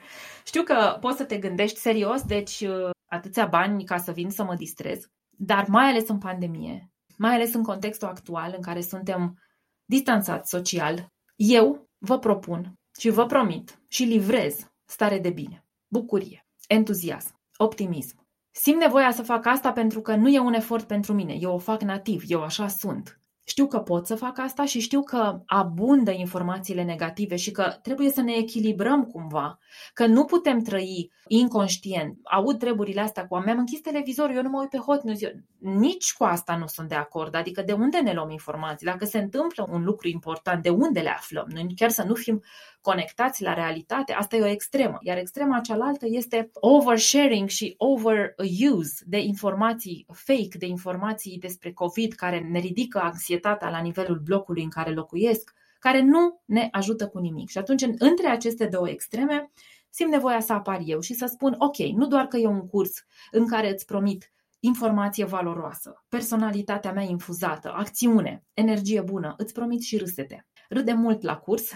știu că poți să te gândești serios, deci uh, atâția bani ca să vin să mă distrez, dar mai ales în pandemie, mai ales în contextul actual în care suntem distanțați social, eu vă propun și vă promit și livrez stare de bine, bucurie, entuziasm, Optimism. Simt nevoia să fac asta pentru că nu e un efort pentru mine, eu o fac nativ, eu așa sunt. Știu că pot să fac asta și știu că abundă informațiile negative și că trebuie să ne echilibrăm cumva, că nu putem trăi inconștient. Aud treburile astea cu mi-am închis televizorul, eu nu mă uit pe hot news. Eu, nici cu asta nu sunt de acord. Adică de unde ne luăm informații? Dacă se întâmplă un lucru important, de unde le aflăm? Noi chiar să nu fim conectați la realitate, asta e o extremă. Iar extrema cealaltă este oversharing și overuse de informații fake, de informații despre COVID care ne ridică anxietatea la nivelul blocului în care locuiesc, care nu ne ajută cu nimic. Și atunci, între aceste două extreme, simt nevoia să apar eu și să spun, ok, nu doar că e un curs în care îți promit informație valoroasă, personalitatea mea infuzată, acțiune, energie bună, îți promit și râsete. Râde mult la curs,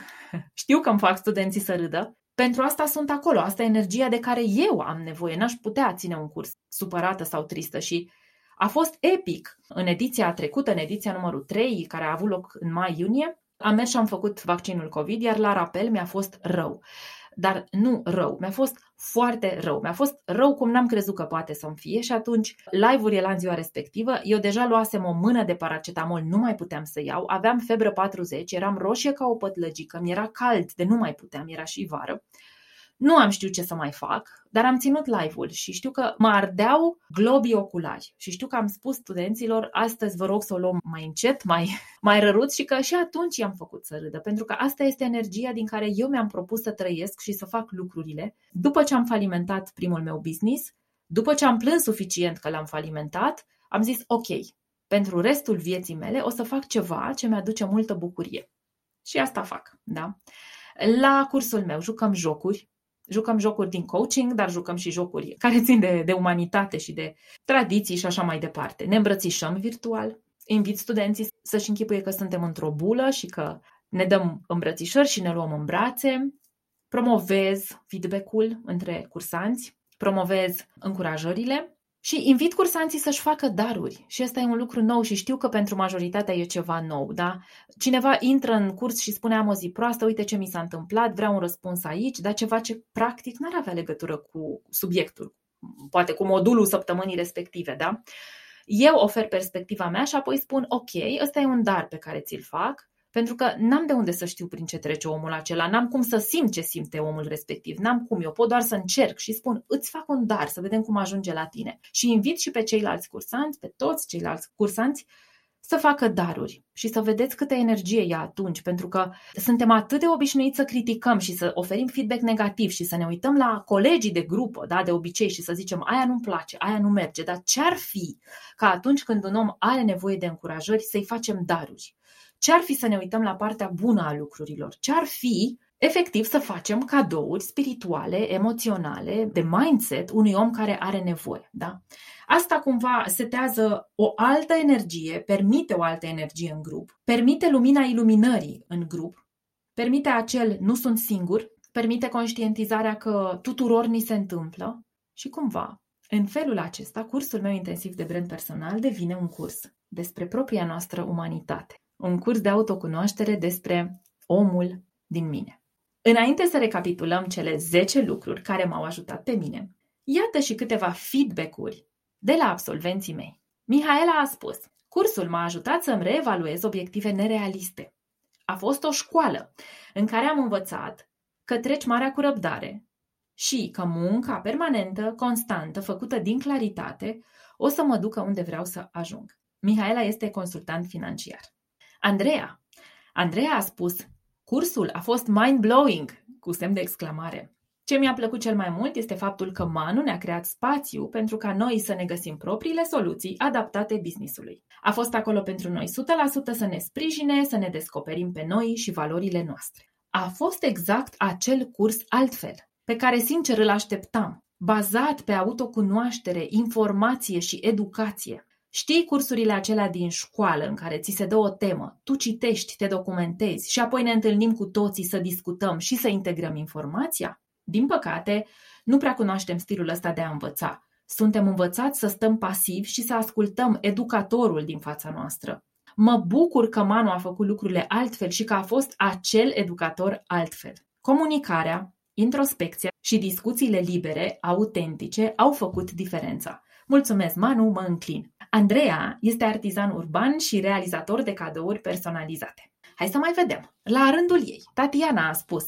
știu că îmi fac studenții să râdă, pentru asta sunt acolo, asta e energia de care eu am nevoie, n-aș putea ține un curs supărată sau tristă. Și a fost epic. În ediția trecută, în ediția numărul 3, care a avut loc în mai-iunie, am mers și am făcut vaccinul COVID, iar la rapel mi-a fost rău dar nu rău. Mi-a fost foarte rău. Mi-a fost rău cum n-am crezut că poate să-mi fie și atunci live-ul era în ziua respectivă. Eu deja luasem o mână de paracetamol, nu mai puteam să iau. Aveam febră 40, eram roșie ca o pătlăgică, mi era cald de nu mai puteam, era și vară. Nu am știut ce să mai fac, dar am ținut live-ul și știu că mă ardeau globii oculari și știu că am spus studenților, astăzi vă rog să o luăm mai încet, mai, mai rărut și că și atunci i-am făcut să râdă, pentru că asta este energia din care eu mi-am propus să trăiesc și să fac lucrurile. După ce am falimentat primul meu business, după ce am plâns suficient că l-am falimentat, am zis ok, pentru restul vieții mele o să fac ceva ce mi-aduce multă bucurie. Și asta fac, da? La cursul meu jucăm jocuri, jucăm jocuri din coaching, dar jucăm și jocuri care țin de, de umanitate și de tradiții și așa mai departe. Ne îmbrățișăm virtual, invit studenții să-și închipuie că suntem într-o bulă și că ne dăm îmbrățișări și ne luăm în brațe, promovez feedback-ul între cursanți, promovez încurajările și invit cursanții să-și facă daruri. Și ăsta e un lucru nou și știu că pentru majoritatea e ceva nou, da? Cineva intră în curs și spune am o zi proastă, uite ce mi s-a întâmplat, vreau un răspuns aici, dar ceva ce practic n-ar avea legătură cu subiectul, poate cu modulul săptămânii respective, da? Eu ofer perspectiva mea și apoi spun, ok, ăsta e un dar pe care ți-l fac, pentru că n-am de unde să știu prin ce trece omul acela, n-am cum să simt ce simte omul respectiv, n-am cum, eu pot doar să încerc și spun, îți fac un dar, să vedem cum ajunge la tine. Și invit și pe ceilalți cursanți, pe toți ceilalți cursanți, să facă daruri și să vedeți câtă energie e atunci, pentru că suntem atât de obișnuiți să criticăm și să oferim feedback negativ și să ne uităm la colegii de grupă, da, de obicei și să zicem aia nu-mi place, aia nu merge, dar ce-ar fi ca atunci când un om are nevoie de încurajări să-i facem daruri? Ce ar fi să ne uităm la partea bună a lucrurilor? Ce ar fi efectiv să facem cadouri spirituale, emoționale, de mindset unui om care are nevoie. Da? Asta cumva setează o altă energie, permite o altă energie în grup, permite lumina iluminării în grup, permite acel nu sunt singur, permite conștientizarea că tuturor ni se întâmplă și cumva, în felul acesta, cursul meu intensiv de brand personal devine un curs despre propria noastră umanitate un curs de autocunoaștere despre omul din mine. Înainte să recapitulăm cele 10 lucruri care m-au ajutat pe mine, iată și câteva feedback-uri de la absolvenții mei. Mihaela a spus, cursul m-a ajutat să-mi reevaluez obiective nerealiste. A fost o școală în care am învățat că treci marea cu răbdare și că munca permanentă, constantă, făcută din claritate, o să mă ducă unde vreau să ajung. Mihaela este consultant financiar. Andreea. Andreea a spus, cursul a fost mind-blowing, cu semn de exclamare. Ce mi-a plăcut cel mai mult este faptul că Manu ne-a creat spațiu pentru ca noi să ne găsim propriile soluții adaptate businessului. A fost acolo pentru noi 100% să ne sprijine, să ne descoperim pe noi și valorile noastre. A fost exact acel curs altfel, pe care sincer îl așteptam, bazat pe autocunoaștere, informație și educație. Știi cursurile acelea din școală în care ți se dă o temă, tu citești, te documentezi și apoi ne întâlnim cu toții să discutăm și să integrăm informația? Din păcate, nu prea cunoaștem stilul ăsta de a învăța. Suntem învățați să stăm pasivi și să ascultăm educatorul din fața noastră. Mă bucur că Manu a făcut lucrurile altfel și că a fost acel educator altfel. Comunicarea, introspecția și discuțiile libere, autentice, au făcut diferența. Mulțumesc, Manu, mă înclin. Andreea este artizan urban și realizator de cadouri personalizate. Hai să mai vedem. La rândul ei, Tatiana a spus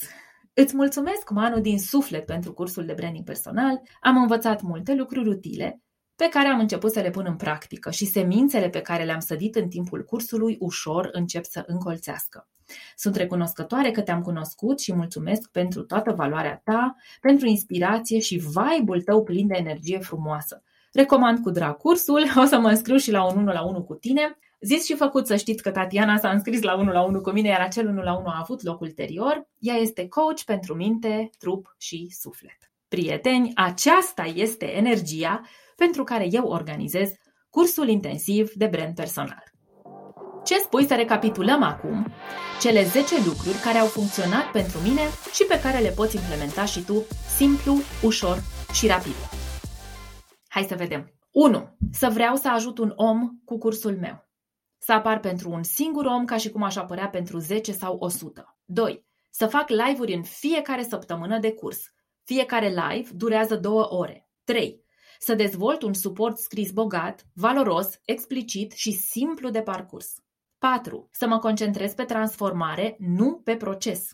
Îți mulțumesc, Manu, din suflet pentru cursul de branding personal. Am învățat multe lucruri utile pe care am început să le pun în practică și semințele pe care le-am sădit în timpul cursului ușor încep să încolțească. Sunt recunoscătoare că te-am cunoscut și mulțumesc pentru toată valoarea ta, pentru inspirație și vibe-ul tău plin de energie frumoasă. Recomand cu drag cursul, o să mă înscriu și la un 1 la 1 cu tine. Zis și făcut să știți că Tatiana s-a înscris la 1 la 1 cu mine, iar acel 1 la 1 a avut loc ulterior. Ea este coach pentru minte, trup și suflet. Prieteni, aceasta este energia pentru care eu organizez cursul intensiv de brand personal. Ce spui să recapitulăm acum cele 10 lucruri care au funcționat pentru mine și pe care le poți implementa și tu simplu, ușor și rapid. Hai să vedem. 1. Să vreau să ajut un om cu cursul meu. Să apar pentru un singur om ca și cum aș apărea pentru 10 sau 100. 2. Să fac live-uri în fiecare săptămână de curs. Fiecare live durează 2 ore. 3. Să dezvolt un suport scris bogat, valoros, explicit și simplu de parcurs. 4. Să mă concentrez pe transformare, nu pe proces.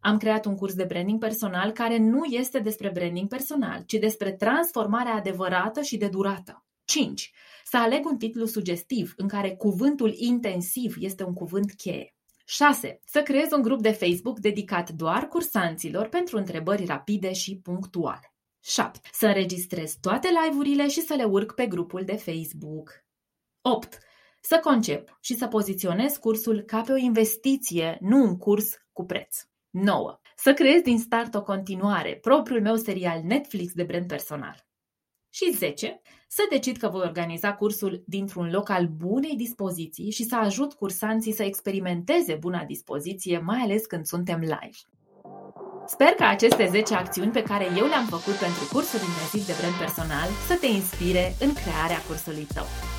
Am creat un curs de branding personal care nu este despre branding personal, ci despre transformarea adevărată și de durată. 5. Să aleg un titlu sugestiv în care cuvântul intensiv este un cuvânt cheie. 6. Să creez un grup de Facebook dedicat doar cursanților pentru întrebări rapide și punctuale. 7. Să înregistrez toate live-urile și să le urc pe grupul de Facebook. 8. Să concep și să poziționez cursul ca pe o investiție, nu un curs cu preț. 9. să creez din start o continuare, propriul meu serial Netflix de brand personal. Și 10. Să decid că voi organiza cursul dintr-un loc al bunei dispoziții și să ajut cursanții să experimenteze buna dispoziție, mai ales când suntem live. Sper că aceste 10 acțiuni pe care eu le-am făcut pentru cursul intensiv de brand personal să te inspire în crearea cursului tău.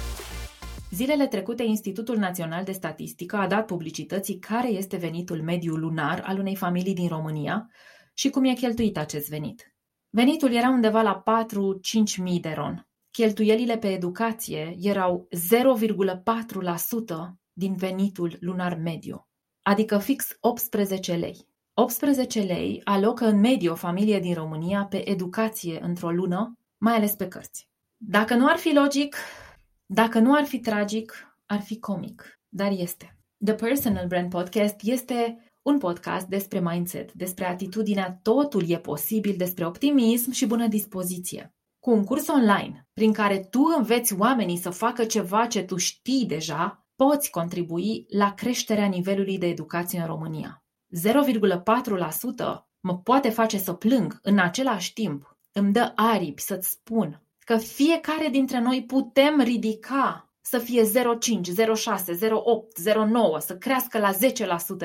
Zilele trecute, Institutul Național de Statistică a dat publicității care este venitul mediu lunar al unei familii din România și cum e cheltuit acest venit. Venitul era undeva la 4-5 mii de ron. Cheltuielile pe educație erau 0,4% din venitul lunar mediu, adică fix 18 lei. 18 lei alocă în medie o familie din România pe educație într-o lună, mai ales pe cărți. Dacă nu ar fi logic, dacă nu ar fi tragic, ar fi comic, dar este. The Personal Brand Podcast este un podcast despre mindset, despre atitudinea totul e posibil, despre optimism și bună dispoziție. Cu un curs online, prin care tu înveți oamenii să facă ceva ce tu știi deja, poți contribui la creșterea nivelului de educație în România. 0,4% mă poate face să plâng în același timp. Îmi dă aripi să-ți spun că fiecare dintre noi putem ridica să fie 0,5, 0,6, 0,8, 0,9, să crească la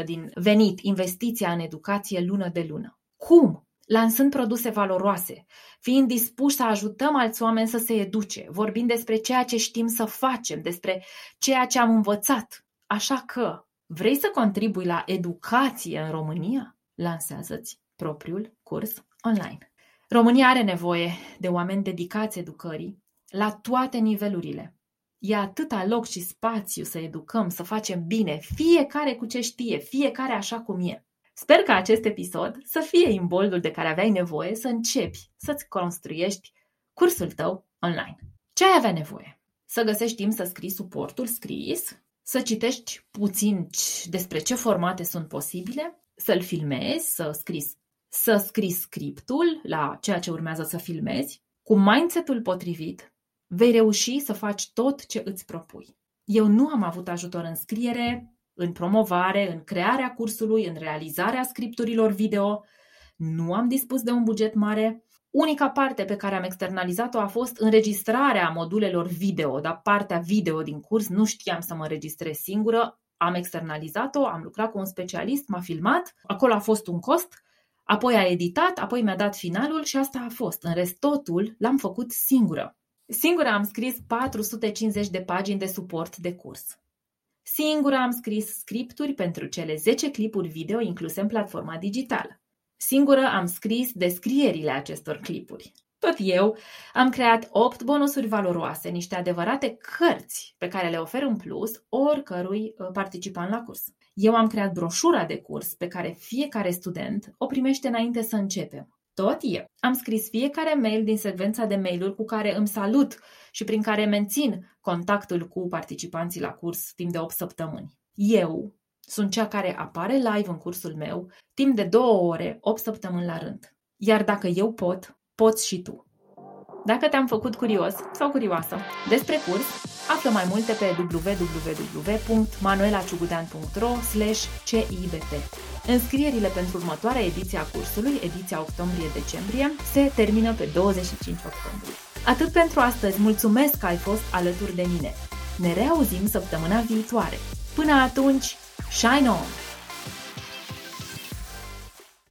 10% din venit investiția în educație lună de lună. Cum? Lansând produse valoroase, fiind dispuși să ajutăm alți oameni să se educe, vorbind despre ceea ce știm să facem, despre ceea ce am învățat. Așa că, vrei să contribui la educație în România? Lansează-ți propriul curs online. România are nevoie de oameni dedicați educării la toate nivelurile. E atâta loc și spațiu să educăm, să facem bine, fiecare cu ce știe, fiecare așa cum e. Sper că acest episod să fie imboldul de care aveai nevoie să începi să-ți construiești cursul tău online. Ce ai avea nevoie? Să găsești timp să scrii suportul scris, să citești puțin despre ce formate sunt posibile, să-l filmezi, să scrii să scrii scriptul la ceea ce urmează să filmezi, cu mindset-ul potrivit, vei reuși să faci tot ce îți propui. Eu nu am avut ajutor în scriere, în promovare, în crearea cursului, în realizarea scripturilor video, nu am dispus de un buget mare. Unica parte pe care am externalizat-o a fost înregistrarea modulelor video, dar partea video din curs nu știam să mă înregistrez singură, am externalizat-o, am lucrat cu un specialist, m-a filmat, acolo a fost un cost Apoi a editat, apoi mi-a dat finalul și asta a fost. În rest, totul l-am făcut singură. Singură am scris 450 de pagini de suport de curs. Singură am scris scripturi pentru cele 10 clipuri video incluse în platforma digitală. Singură am scris descrierile acestor clipuri. Tot eu am creat 8 bonusuri valoroase, niște adevărate cărți pe care le ofer în plus oricărui uh, participant la curs. Eu am creat broșura de curs pe care fiecare student o primește înainte să începem. Tot eu. Am scris fiecare mail din secvența de mail-uri cu care îmi salut și prin care mențin contactul cu participanții la curs timp de 8 săptămâni. Eu sunt cea care apare live în cursul meu timp de 2 ore, 8 săptămâni la rând. Iar dacă eu pot, poți și tu. Dacă te-am făcut curios sau curioasă despre curs, află mai multe pe www.manuelaciugudean.ro CIBT. Înscrierile pentru următoarea ediție a cursului, ediția octombrie-decembrie, se termină pe 25 octombrie. Atât pentru astăzi, mulțumesc că ai fost alături de mine. Ne reauzim săptămâna viitoare. Până atunci, shine on!